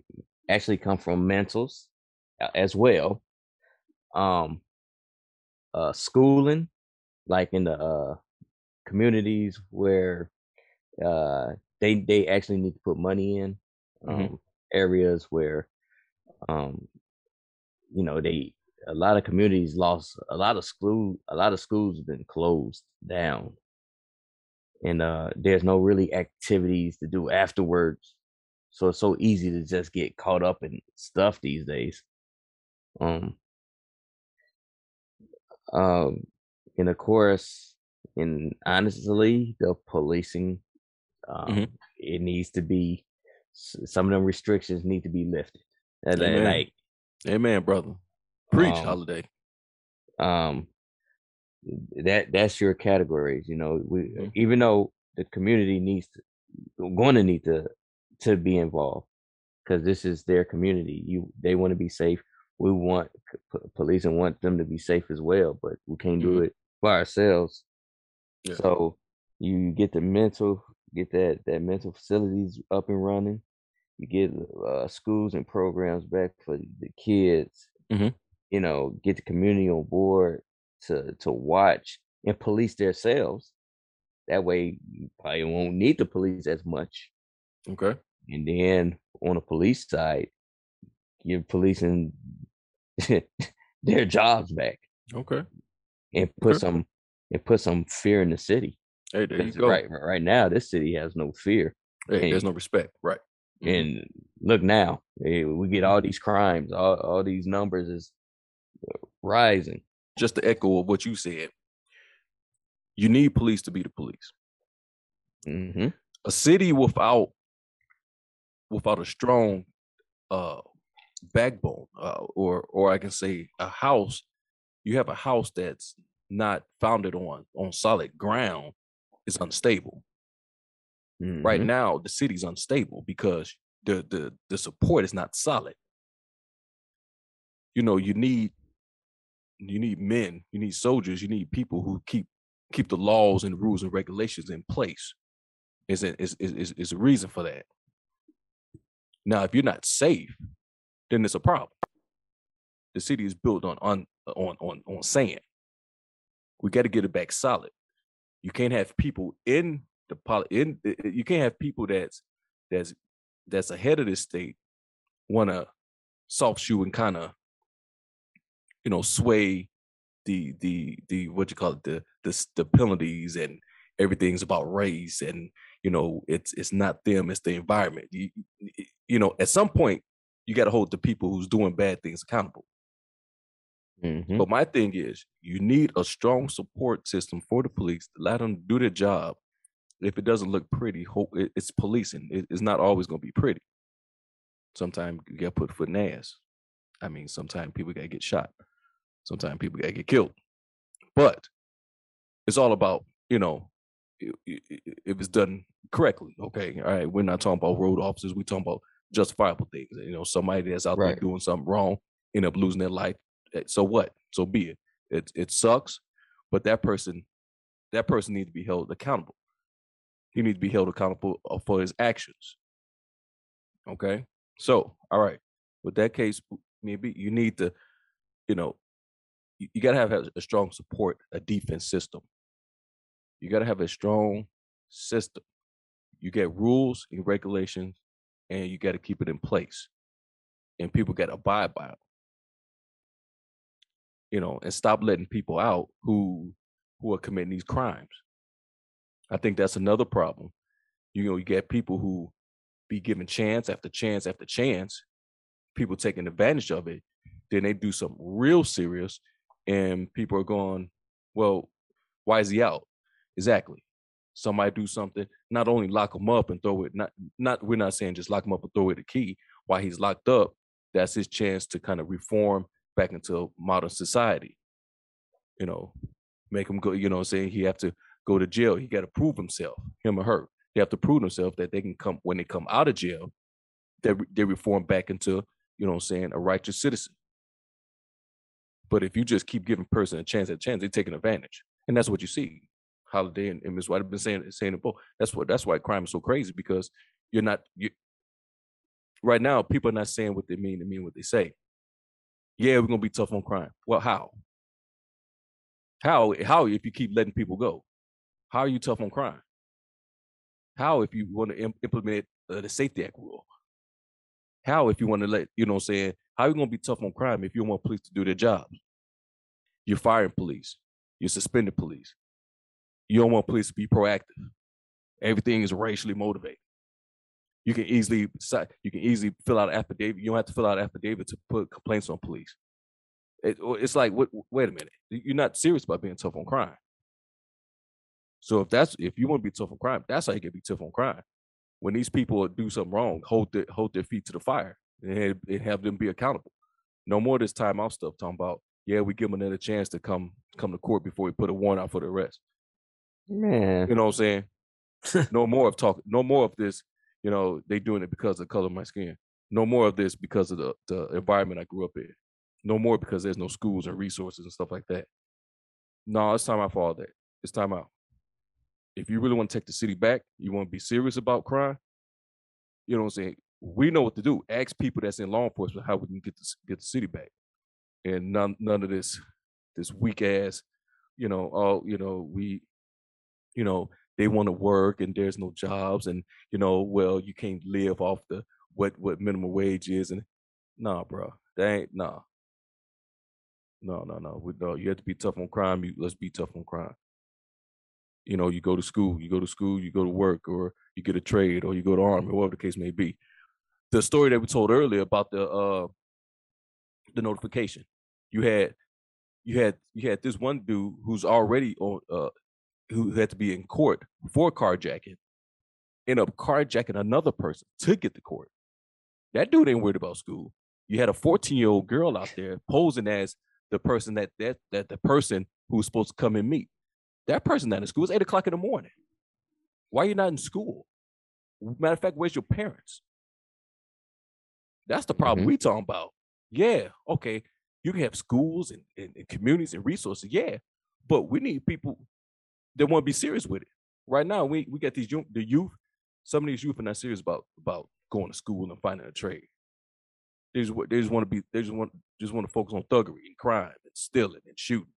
actually come from mentals as well. Um, uh, schooling, like in the uh, communities where uh, they they actually need to put money in um, Mhm. areas where um, you know they a lot of communities lost a lot of school a lot of schools have been closed down. And uh there's no really activities to do afterwards. So it's so easy to just get caught up in stuff these days. Um um and of course and honestly the policing um Mhm. it needs to be some of them restrictions need to be lifted Amen. like Amen, brother. Preach, um, holiday. um that that's your categories you know we Mhm. even though the community needs to going to need to to be involved because this is their community you they want to be safe we want p- police and want them to be safe as well but we can't do Mhm. it by ourselves Yeah. so you get the mental get that that mental facilities up and running you get uh, schools and programs back for the kids Mhm. you know get the community on board to to watch and police themselves that way you probably won't need the police as much Okay. and then on the police side you're policing their jobs back Okay. and put Okay. some and put some fear in the city Hey, there you go. right right now this city has no fear Hey, there's no respect. Right. Mhm. and look now eh, we get all these crimes all, all these numbers is rising just to echo of what you said, you need police to be the police. Mm-hmm. A city without without a strong uh backbone, uh, or or I can say a house, you have a house that's not founded on on solid ground is unstable. Right Mhm. now, the city's unstable because the the the support is not solid. You know, you need you need men, you need soldiers, you need people who keep keep the laws and rules and regulations in place. Is a- is is is is a reason for that. Now, if you're not safe, then it's a problem. The city is built on on on on, on sand. We got to get it back solid. You can't have people in the poli- in you can't have people that's that's that's ahead of this state want to soft shoe and kind of you know sway the the the what you call it the the the penalties and everything's about race and you know it's it's not them it's the environment. You- you know at some point you got to hold the people who's doing bad things accountable Mhm. but my thing is, you need a strong support system for the police to let them do their job. If it doesn't look pretty, hope it's policing. It- it's not always going to be pretty. Sometimes you get put foot in ass. I mean, sometimes people got to get shot. Sometimes people got to get killed. But it's all about you know if it's done correctly. Okay, all right. We're not talking about road officers. We're talking about justifiable things. You know, somebody that's out there doing something wrong, end up losing their life. Eh, So what? So be it. It it sucks, but that person, that person needs to be held accountable. He needs to be held accountable uh, for his actions. Okay. So all right. With that case, maybe you need to, you know, you, you got to have a, strong support, a defense system. You got to have a strong system. You get rules and regulations, and you got to keep it in place, and people got to abide by it. You know, and stop letting people out who who are committing these crimes. I think that's another problem. You know, you get people who be given chance after chance after chance, people taking advantage of it. Then they do something real serious, and people are going, "Well, why is he out?" Exactly. Somebody do something, not only lock him up and throw it. Not, not we're not saying just lock him up and throw it a key. While he's locked up, that's his chance to kind of reform back into modern society. You know, make him go. You know, I'm saying he have to go to jail. He got to prove himself, him or her. They have to prove themselves that they can come when they come out of jail. They they reform back into you know I'm saying a righteous citizen. But if you just keep giving person a chance at a chance, they're taking advantage, and that's what you see. Holiday and, and Ms. Watty have been saying saying it both. That's what that's why crime is so crazy because you're not you. Right now, people are not saying what they mean to mean what they say. Yeah, we're gonna be tough on crime. Well, how? How how if you keep letting people go? How are you tough on crime? How if you want to im- implement uh, the SAFE-T Act rule? How if you want to let you know what I'm saying? How are you gonna be tough on crime if you don't want police to do their jobs? You're firing police. You're suspending police. You don't want police to be proactive. Everything is racially motivated. You can easily you can easily fill out an affidavit. You don't have to fill out an affidavit to put complaints on police. It, it's like wait, wait a minute. You're not serious about being tough on crime. So if that's if you want to be tough on crime, that's how you can be tough on crime. When these people do something wrong, hold their hold their feet to the fire and have, and have them be accountable. No more of this time out stuff talking about yeah we give them another chance to come come to court before we put a warrant out for the arrest. Man. You know what I'm saying? no more of talk. No more of this. You know they doing it because of the color of my skin. No more of this because of the the environment I grew up in. No more because there's no schools and resources and stuff like that. No, it's time out for all that. It's time out. If you really want to take the city back, you want to be serious about crime. You know what I'm saying? We know what to do. Ask people that's in law enforcement how we can get this get the city back, and none none of this this weak ass. You know, oh, you know we, you know they want to work and there's no jobs and you know well you can't live off the what what minimum wage is and nah, bro, that ain't nah. No, no, no. We, no, you have to be tough on crime. You, let's be tough on crime. You know, you go to school, you go to school, you go to work, or you get a trade, or you go to army, whatever the case may be. The story that we told earlier about the uh the notification, you had you had you had this one dude who's already on uh who had to be in court for carjacking, end up carjacking another person to get to court. That dude ain't worried about school. You had a 14 year old girl out there posing as the person that that that the person who's supposed to come and meet. That person not in school. It's eight o'clock in the morning. Why are you not in school? Matter of fact, where's your parents? That's the problem mm-hmm. we talking about. Yeah, okay. You can have schools and, and, and communities and resources. Yeah, but we need people that want to be serious with it. Right now, we we got these youth, the youth. Some of these youth are not serious about about going to school and finding a trade. They just, they just want to be. They just want just want to focus on thuggery and crime and stealing and shooting.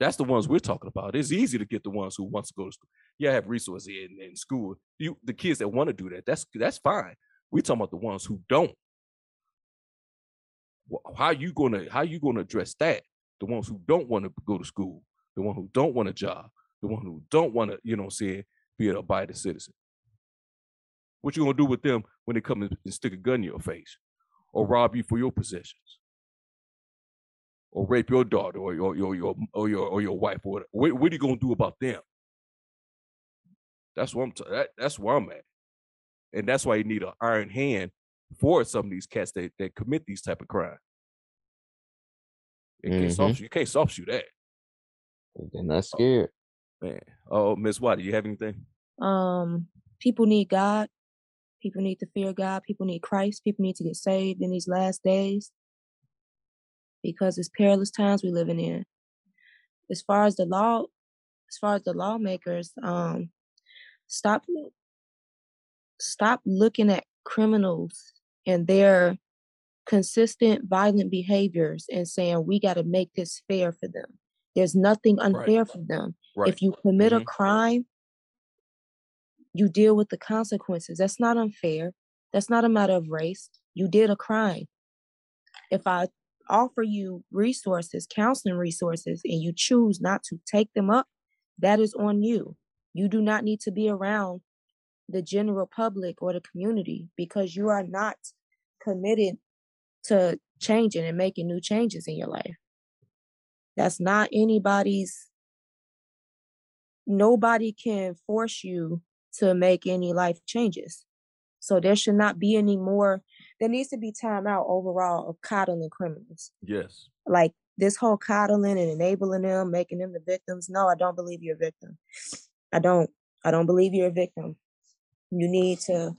That's the ones we're talking about. It's easy to get the ones who wants to go to school. Yeah, have resources in, in school. You the kids that want to do that. That's that's fine. We're talking about the ones who don't. How you gonna how you gonna address that? The ones who don't want to go to school, the one who don't want a job, the one who don't want to, you know, what I'm saying, be an abiding citizen. What you gonna do with them when they come and stick a gun in your face, or mm. rob you for your possessions, or rape your daughter, or your your your or your or your wife, or whatever? What, what are you gonna do about them? That's what I'm. T- that, that's where I'm at, and that's why you need an iron hand for some of these cats that, that commit these type of crime. Mm-hmm. You can't soft you can't soft shoot that, They're not uh, scared. Man. Oh, Miss Watty, do you have anything? Um, people need God. People need to fear God. People need Christ. People need to get saved in these last days because it's perilous times we're living in. As far as the law, as far as the lawmakers, um, stop stop looking at criminals and their consistent violent behaviors and saying we got to make this fair for them. There's nothing unfair for them. Right. If you commit a Mhm. crime, you deal with the consequences. That's not unfair. That's not a matter of race. You did a crime. If I offer you resources, counseling resources, and you choose not to take them up, that is on you. You do not need to be around the general public or the community because you are not committed to changing and making new changes in your life. That's not anybody's, nobody can force you to make any life changes. So there should not be any more, there needs to be time out overall of coddling criminals. Yes. Like this whole coddling and enabling them, making them the victims. No, I don't believe you're a victim. I don't. I don't believe you're a victim. You need to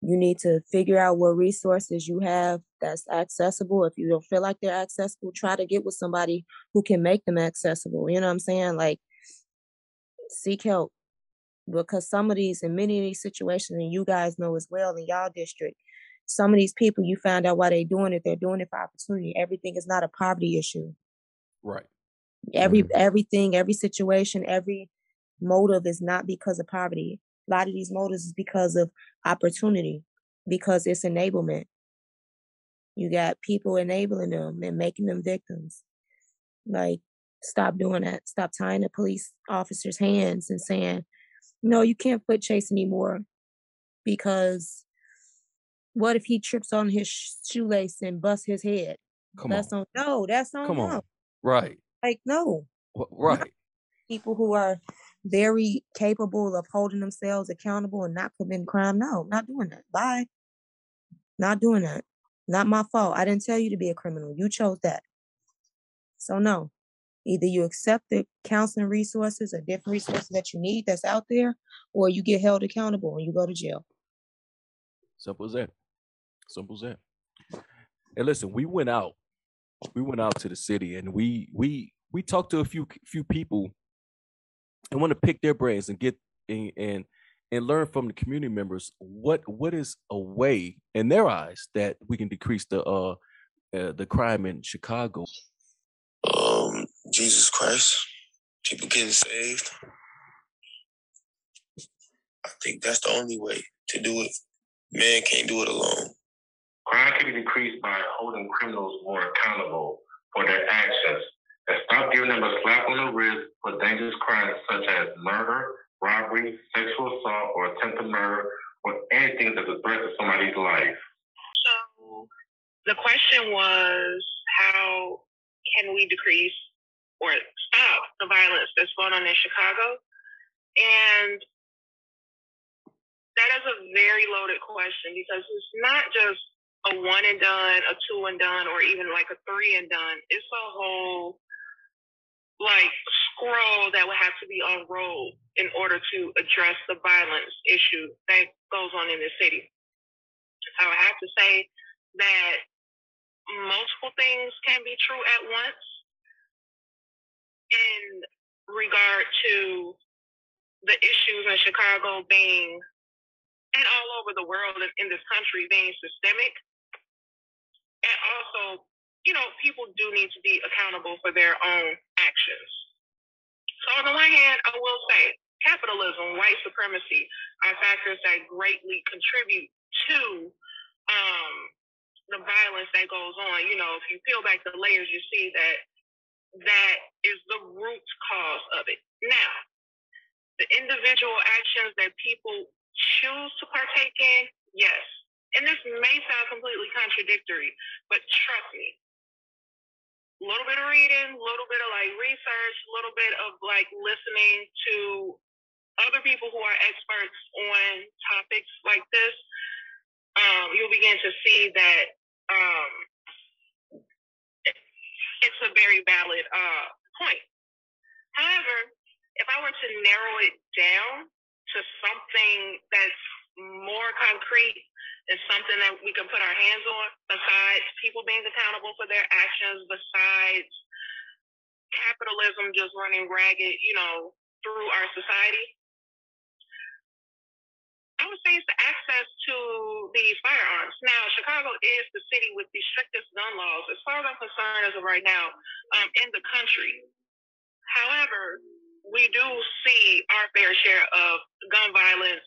you need to figure out what resources you have that's accessible. If you don't feel like they're accessible, try to get with somebody who can make them accessible. You know what I'm saying? Like seek help. Because some of these in many of these situations, and you guys know as well in y'all district, some of these people you find out why they're doing it, they're doing it for opportunity. Everything is not a poverty issue. Right. Every mm-hmm. everything, every situation, every motive is not because of poverty. A lot of these motives is because of opportunity, because it's enablement. You got people enabling them and making them victims. Like, stop doing that. Stop tying the police officers' hands and saying, no, you can't foot chase anymore because what if he trips on his shoelace and busts his head? Come that's on. No, that's on Come on. Right. Like, no. Right. People who are very capable of holding themselves accountable and not committing crime. No, not doing that. Bye. Not doing that. Not my fault. I didn't tell you to be a criminal. You chose that. So no. Either you accept the counseling resources or different resources that you need that's out there, or you get held accountable and you go to jail. Simple as that. Simple as that. And listen, we went out. We went out to the city and we we we talked to a few few people and want to pick their brains and get and and, and learn from the community members what what is a way in their eyes that we can decrease the uh, uh the crime in Chicago. Um, Jesus Christ, people getting saved. I think that's the only way to do it. Man can't do it alone. Crime can be decreased by holding criminals more accountable for their actions and stop giving them a slap on the wrist for dangerous crimes such as murder, robbery, sexual assault, or attempted murder, or anything that's a threat to somebody's life. So the question was, how can we decrease or stop the violence that's going on in Chicago? And that is a very loaded question because it's not just a one and done, a two and done, or even like a three and done. It's a whole like scroll that would have to be unrolled in order to address the violence issue that goes on in the city. I would have to say that multiple things can be true at once in regard to the issues in Chicago being and all over the world and in this country being systemic. And also, you know, people do need to be accountable for their own actions. So on the one hand, I will say capitalism, white supremacy are factors that greatly contribute to um, the violence that goes on. You know, if you peel back the layers, you see that that is the root cause of it. Now, the individual actions that people choose to partake in, yes. And this may sound completely contradictory, but trust me, a little bit of reading, a little bit of like research, a little bit of like listening to other people who are experts on topics like this, um, you'll begin to see that um, it's a very valid uh, point. However, if I were to narrow it down to something that's more concrete and something that we can put our hands on, besides people being accountable for their actions, besides capitalism just running ragged, you know, through our society, I would say it's the access to these firearms. Now, Chicago is the city with the strictest gun laws, as far as I'm concerned, as of right now, um, in the country. However, we do see our fair share of gun violence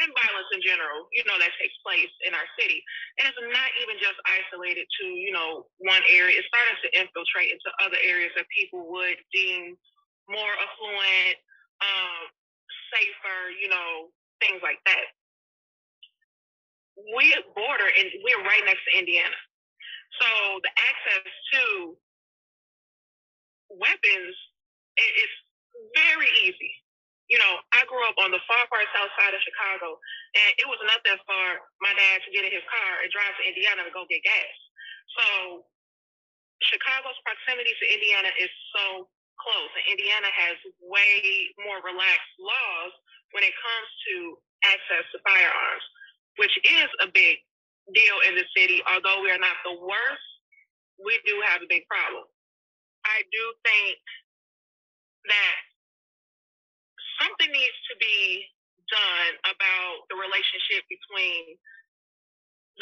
and violence in general, you know, that takes place in our city. And it's not even just isolated to, you know, one area. It's starting to infiltrate into other areas that people would deem more affluent, um, safer, you know, things like that. We border and we're right next to Indiana. So the access to weapons is very easy. You know, I grew up on the far, far south side of Chicago, and it was nothing for my dad to get in his car and drive to Indiana to go get gas. So Chicago's proximity to Indiana is so close, and Indiana has way more relaxed laws when it comes to access to firearms, which is a big deal in the city. Although we are not the worst, we do have a big problem. I do think that something needs to be done about the relationship between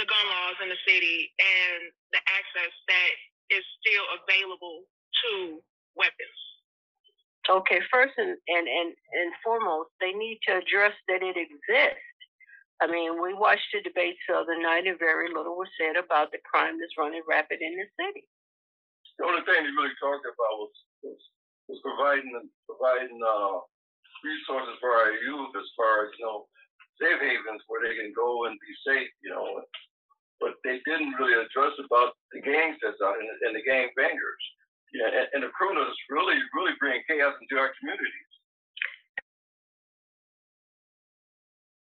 the gun laws in the city and the access that is still available to weapons. Okay, first and, and, and, and foremost, they need to address that it exists. I mean, we watched the debates the other night, and very little was said about the crime that's running rapid in the city. The only thing they really talked about was was, was providing providing uh, resources for our youth as far as you know safe havens where they can go and be safe, you know. But they didn't really address about the gangs that's out and, and the gang bangers yeah, and, and the criminals really, really bring chaos into our communities.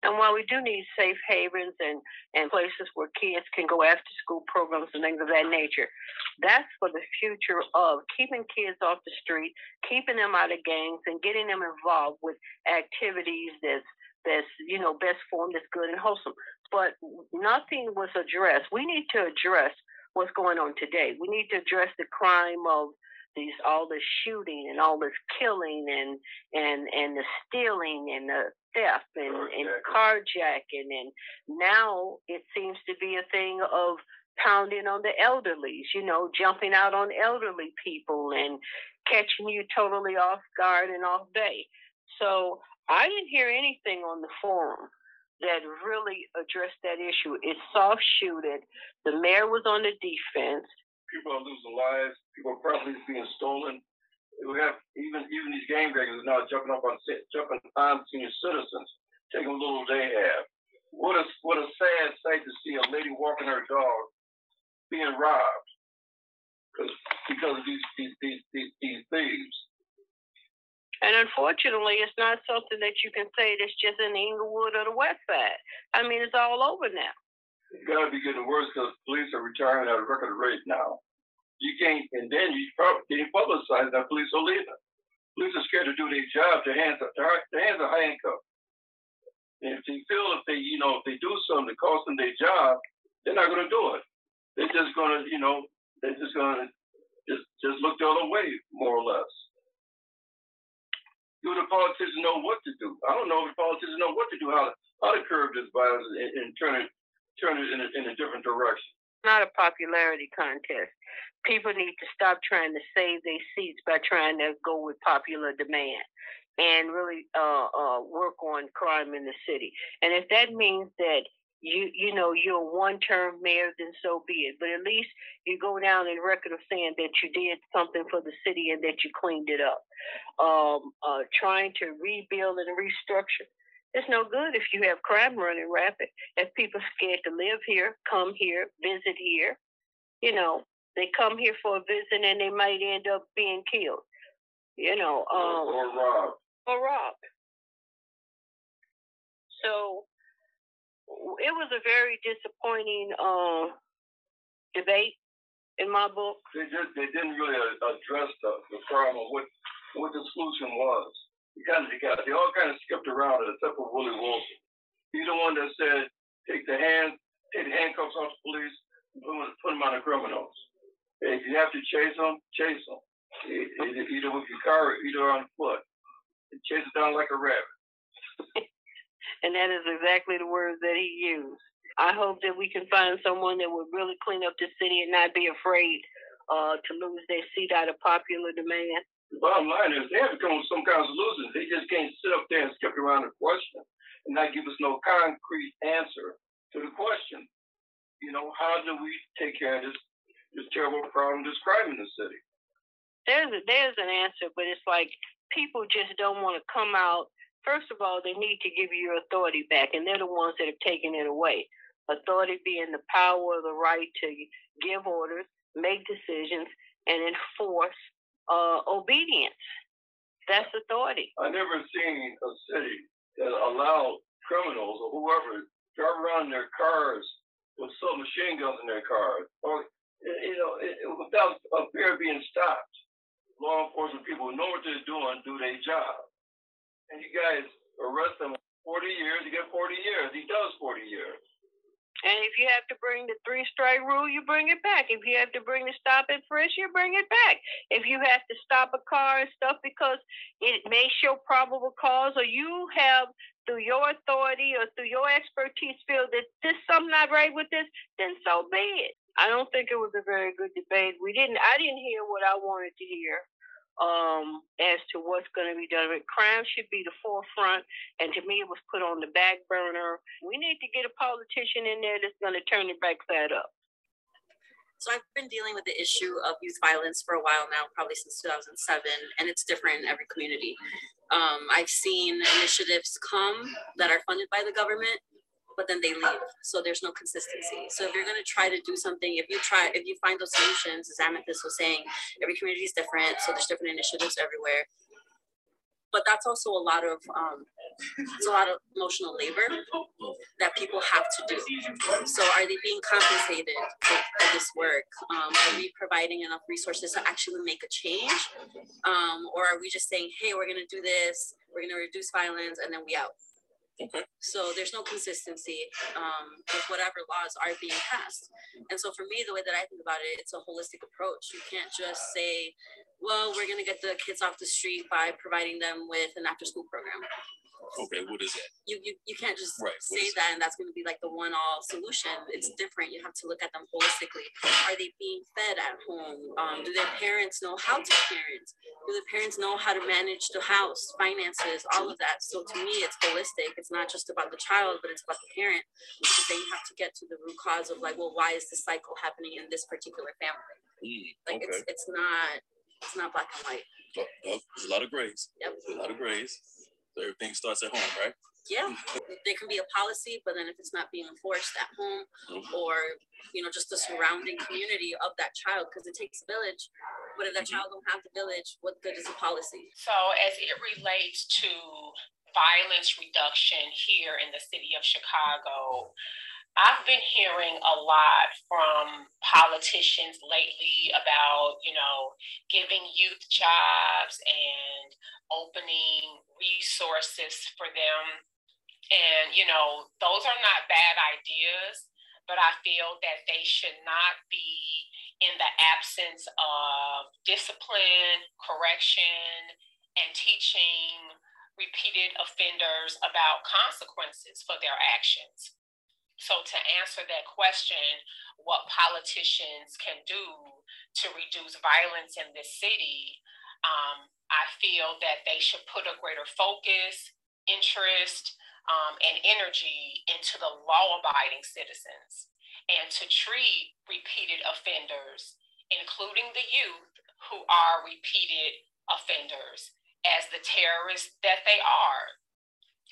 And while we do need safe havens and, and places where kids can go after school programs and things of that nature, that's for the future of keeping kids off the street, keeping them out of gangs, and getting them involved with activities that's that's you know best form, that's good and wholesome. But nothing was addressed. We need to address what's going on today. We need to address the crime of these all this shooting and all this killing and and and the stealing and the theft and, and carjacking and now it seems to be a thing of pounding on the elderlies, you know, jumping out on elderly people and catching you totally off guard and off base. So I didn't hear anything on the forum that really addressed that issue. It's soft shooted. The mayor was on the defense. People are losing lives. People property is being stolen. We have even even these gang bangers now jumping up on jumping on senior citizens, taking a little they have. What a what a sad sight to see a lady walking her dog being robbed. because because of these these these these, these thieves. And unfortunately, it's not something that you can say that's just in Englewood or the West Side. I mean, it's all over now. It's got to be getting worse because police are retiring at a record rate now. You can't, and then you probably can't publicize that police are leaving. Police are scared to do their job. Their hands are their hands are handcuffed. And if they feel if they, you know, if they do something that costs them their job, they're not going to do it. They're just going to, you know, they're just going to just just look the other way, more or less do the politicians know what to do? I don't know if the politicians know what to do, how to, how to curb this violence and, and turn it turn it in a, in a different direction. Not a popularity contest. People need to stop trying to save their seats by trying to go with popular demand and really uh, uh, work on crime in the city. And if that means that you you know you're one term mayor, then so be it. But at least you go down in record of saying that you did something for the city and that you cleaned it up. Um, uh, trying to rebuild and restructure. It's no good if you have crime running rapid. If people scared to live here, come here, visit here, you know, they come here for a visit and they might end up being killed. You know, um, or robbed. Or robbed. So it was a very disappointing uh, debate in my book. They just they didn't really address the, the problem what what the solution was. Kind of got, they all kind of skipped around it except for Willie Wilson. He's the one that said take the hand take the handcuffs off the police and put them, put them on the criminals. If you have to chase them, chase them. Either with your car or either on foot. And chase it down like a rabbit. and that is exactly the words that he used. I hope that we can find someone that would really clean up the city and not be afraid uh, to lose their seat out of popular demand. The bottom line is they have to come with some kind of solution. They just can't sit up there and skip around the question and not give us no concrete answer to the question. You know, how do we take care of this this terrible problem, in the city? There's a, there's an answer, but it's like people just don't want to come out First of all, they need to give you your authority back, and they're the ones that have taken it away. Authority being the power the right to give orders, make decisions, and enforce uh, obedience. That's authority. I never seen a city that allowed criminals or whoever drive around in their cars with submachine guns in their cars, or you know, it, it, without a fear of being stopped. Law enforcement people know what they're doing, do their job and you guys arrest him 40 years, you get 40 years. He does 40 years. And if you have to bring the three strike rule, you bring it back. If you have to bring the stop and frisk, you bring it back. If you have to stop a car and stuff because it may show probable cause, or you have through your authority or through your expertise feel that this something not right with this, then so be it. I don't think it was a very good debate. We didn't. I didn't hear what I wanted to hear um, as to what's going to be done. But Crime should be the forefront, and to me, it was put on the back burner. We need to get a politician in there that's going to turn the back that up. So I've been dealing with the issue of youth violence for a while now, probably since 2007, and it's different in every community. Um, I've seen initiatives come that are funded by the government but then they leave. So there's no consistency. So if you're going to try to do something, if you try, if you find those solutions, as Amethyst was saying, every community is different. So there's different initiatives everywhere. But that's also a lot of um, it's a lot of emotional labor that people have to do. So are they being compensated for, for this work? Um, are we providing enough resources to actually make a change, um, or are we just saying, hey, we're going to do this, we're going to reduce violence, and then we out? Okay. So there's no consistency um, with whatever laws are being passed. And so for me, the way that I think about it, it's a holistic approach. You can't just say, well, we're going to get the kids off the street by providing them with an after school program. Okay, what is that? You you, you can't just right. say that and that's going to be like the one all solution. It's different. You have to look at them holistically. Are they being fed at home? Um, do their parents know how to parent? Do the parents know how to manage the house, finances, all of that? So to me, it's holistic. It's not just about the child, but it's about the parent. Because then you have to get to the root cause of like, well, why is this cycle happening in this particular family? Mm, like okay. it's it's not it's not black and white. Oh, oh, there's a lot of grays. Yep. There's a lot of grays. Everything starts at home, right? Yeah, there can be a policy, but then if it's not being enforced at home mm-hmm. or, you know, just the surrounding community of that child, because it takes a village. But if that mm-hmm. child don't have the village, what good is a policy? So as it relates to violence reduction here in the city of Chicago, I've been hearing a lot from politicians lately about, you know, giving youth jobs and opening resources for them. And, you know, those are not bad ideas, but I feel that they should not be in the absence of discipline, correction, and teaching repeated offenders about consequences for their actions. So, to answer that question, what politicians can do to reduce violence in this city, um, I feel that they should put a greater focus, interest, um, and energy into the law abiding citizens and to treat repeated offenders, including the youth who are repeated offenders, as the terrorists that they are.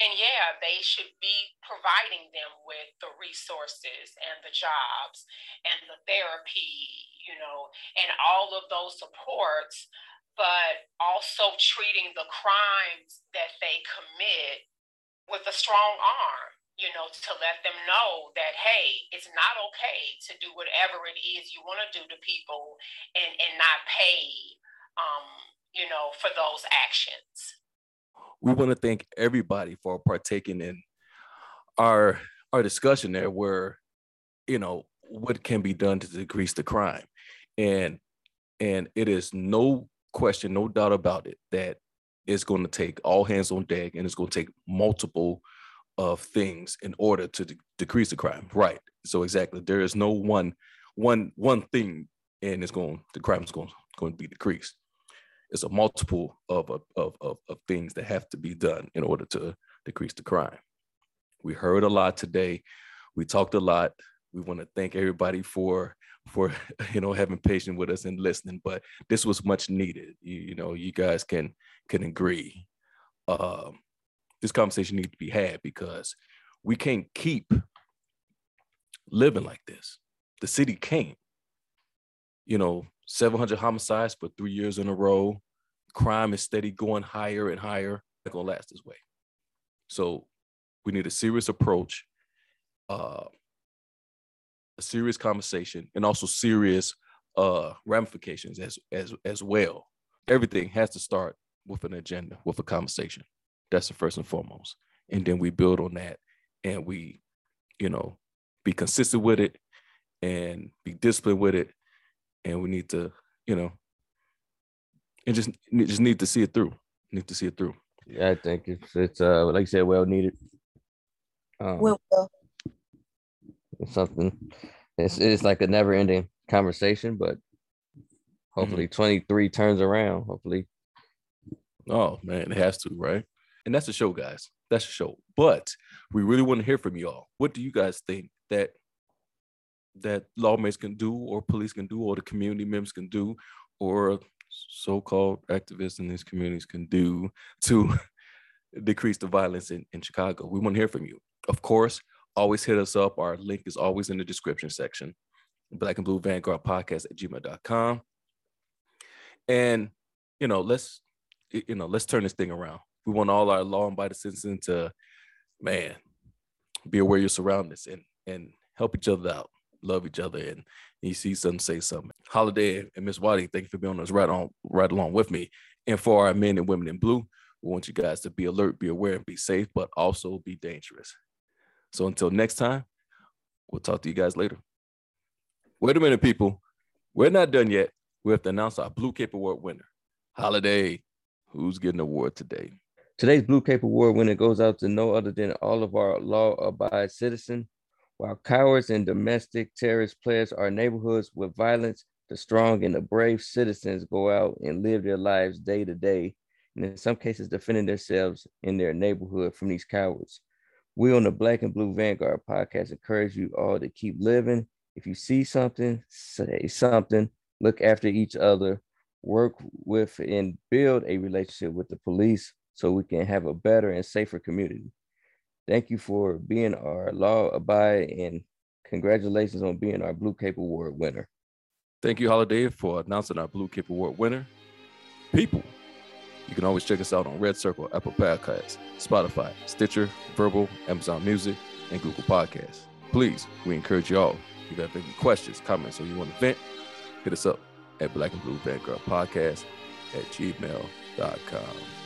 And yeah, they should be providing them with the resources and the jobs and the therapy, you know, and all of those supports, but also treating the crimes that they commit with a strong arm, you know, to let them know that hey, it's not okay to do whatever it is you want to do to people and and not pay, um, you know, for those actions. We want to thank everybody for partaking in our our discussion there where you know what can be done to decrease the crime. And and it is no question no doubt about it that it's going to take all hands on deck and it's going to take multiple of things in order to de- decrease the crime. Right. So exactly. There is no one one one thing and it's going the crime is going going to be decreased it's a multiple of, of, of, of, things that have to be done in order to decrease the crime. We heard a lot today. We talked a lot. We want to thank everybody for for you know having patience with us and listening. But this was much needed. You, you know, you guys can can agree. Um, this conversation needs to be had because we can't keep living like this. The city can't. You know, 700 homicides for three years in a row. Crime is steady going higher and higher. It's gonna last this way. So we need a serious approach, uh, a serious conversation, and also serious uh, ramifications as as as well. Everything has to start with an agenda, with a conversation. That's the first and foremost, and then we build on that, and we, you know, be consistent with it, and be disciplined with it, and we need to, you know, and just just need to see it through. Need to see it through. Yeah, I think it's it's uh like you said, well needed. Um, Well, well, it's something. It's it's like a never ending conversation, but hopefully 23 turns around. Hopefully. Oh man, it has to, right? And that's the show, guys. That's the show. But we really want to hear from y'all. What do you guys think that that lawmakers can do, or police can do, or the community members can do, or so-called activists in these communities can do to decrease the violence in, in Chicago? We want to hear from you. Of course, always hit us up. Our link is always in the description section. Black and Blue Vanguard Podcast at gmail.com. And you know, let's you know, let's turn this thing around. We want all our law abiding citizens to man, be aware of your surroundings and and help each other out, love each other, and you see something, say something. Holiday and Miss Watty, thank you for being on us right on right along with me. And for our men and women in blue, we want you guys to be alert, be aware, and be safe, but also be dangerous. So until next time, we'll talk to you guys later. Wait a minute, people. We're not done yet. We have to announce our Blue Cape Award winner. Holiday, who's getting the award today? Today's Blue Cape Award winner goes out to no other than all of our law-abiding citizens. While cowards and domestic terrorist players are neighborhoods with violence, the strong and the brave citizens go out and live their lives day to day, and in some cases defending themselves in their neighborhood from these cowards. We on the Black and Blue Vanguard podcast encourage you all to keep living. If you see something, say something, look after each other, work with and build a relationship with the police so we can have a better and safer community. Thank you for being our law abide and congratulations on being our Blue Cape Award winner. Thank you, Holiday, for announcing our Blue Cape Award winner. People, you can always check us out on Red Circle, Apple Podcasts, Spotify, Stitcher, Verbal, Amazon Music, and Google Podcasts. Please, we encourage you all. If you have any questions, comments, or you want to vent, hit us up at Black and Blue Vanguard Podcast at gmail.com.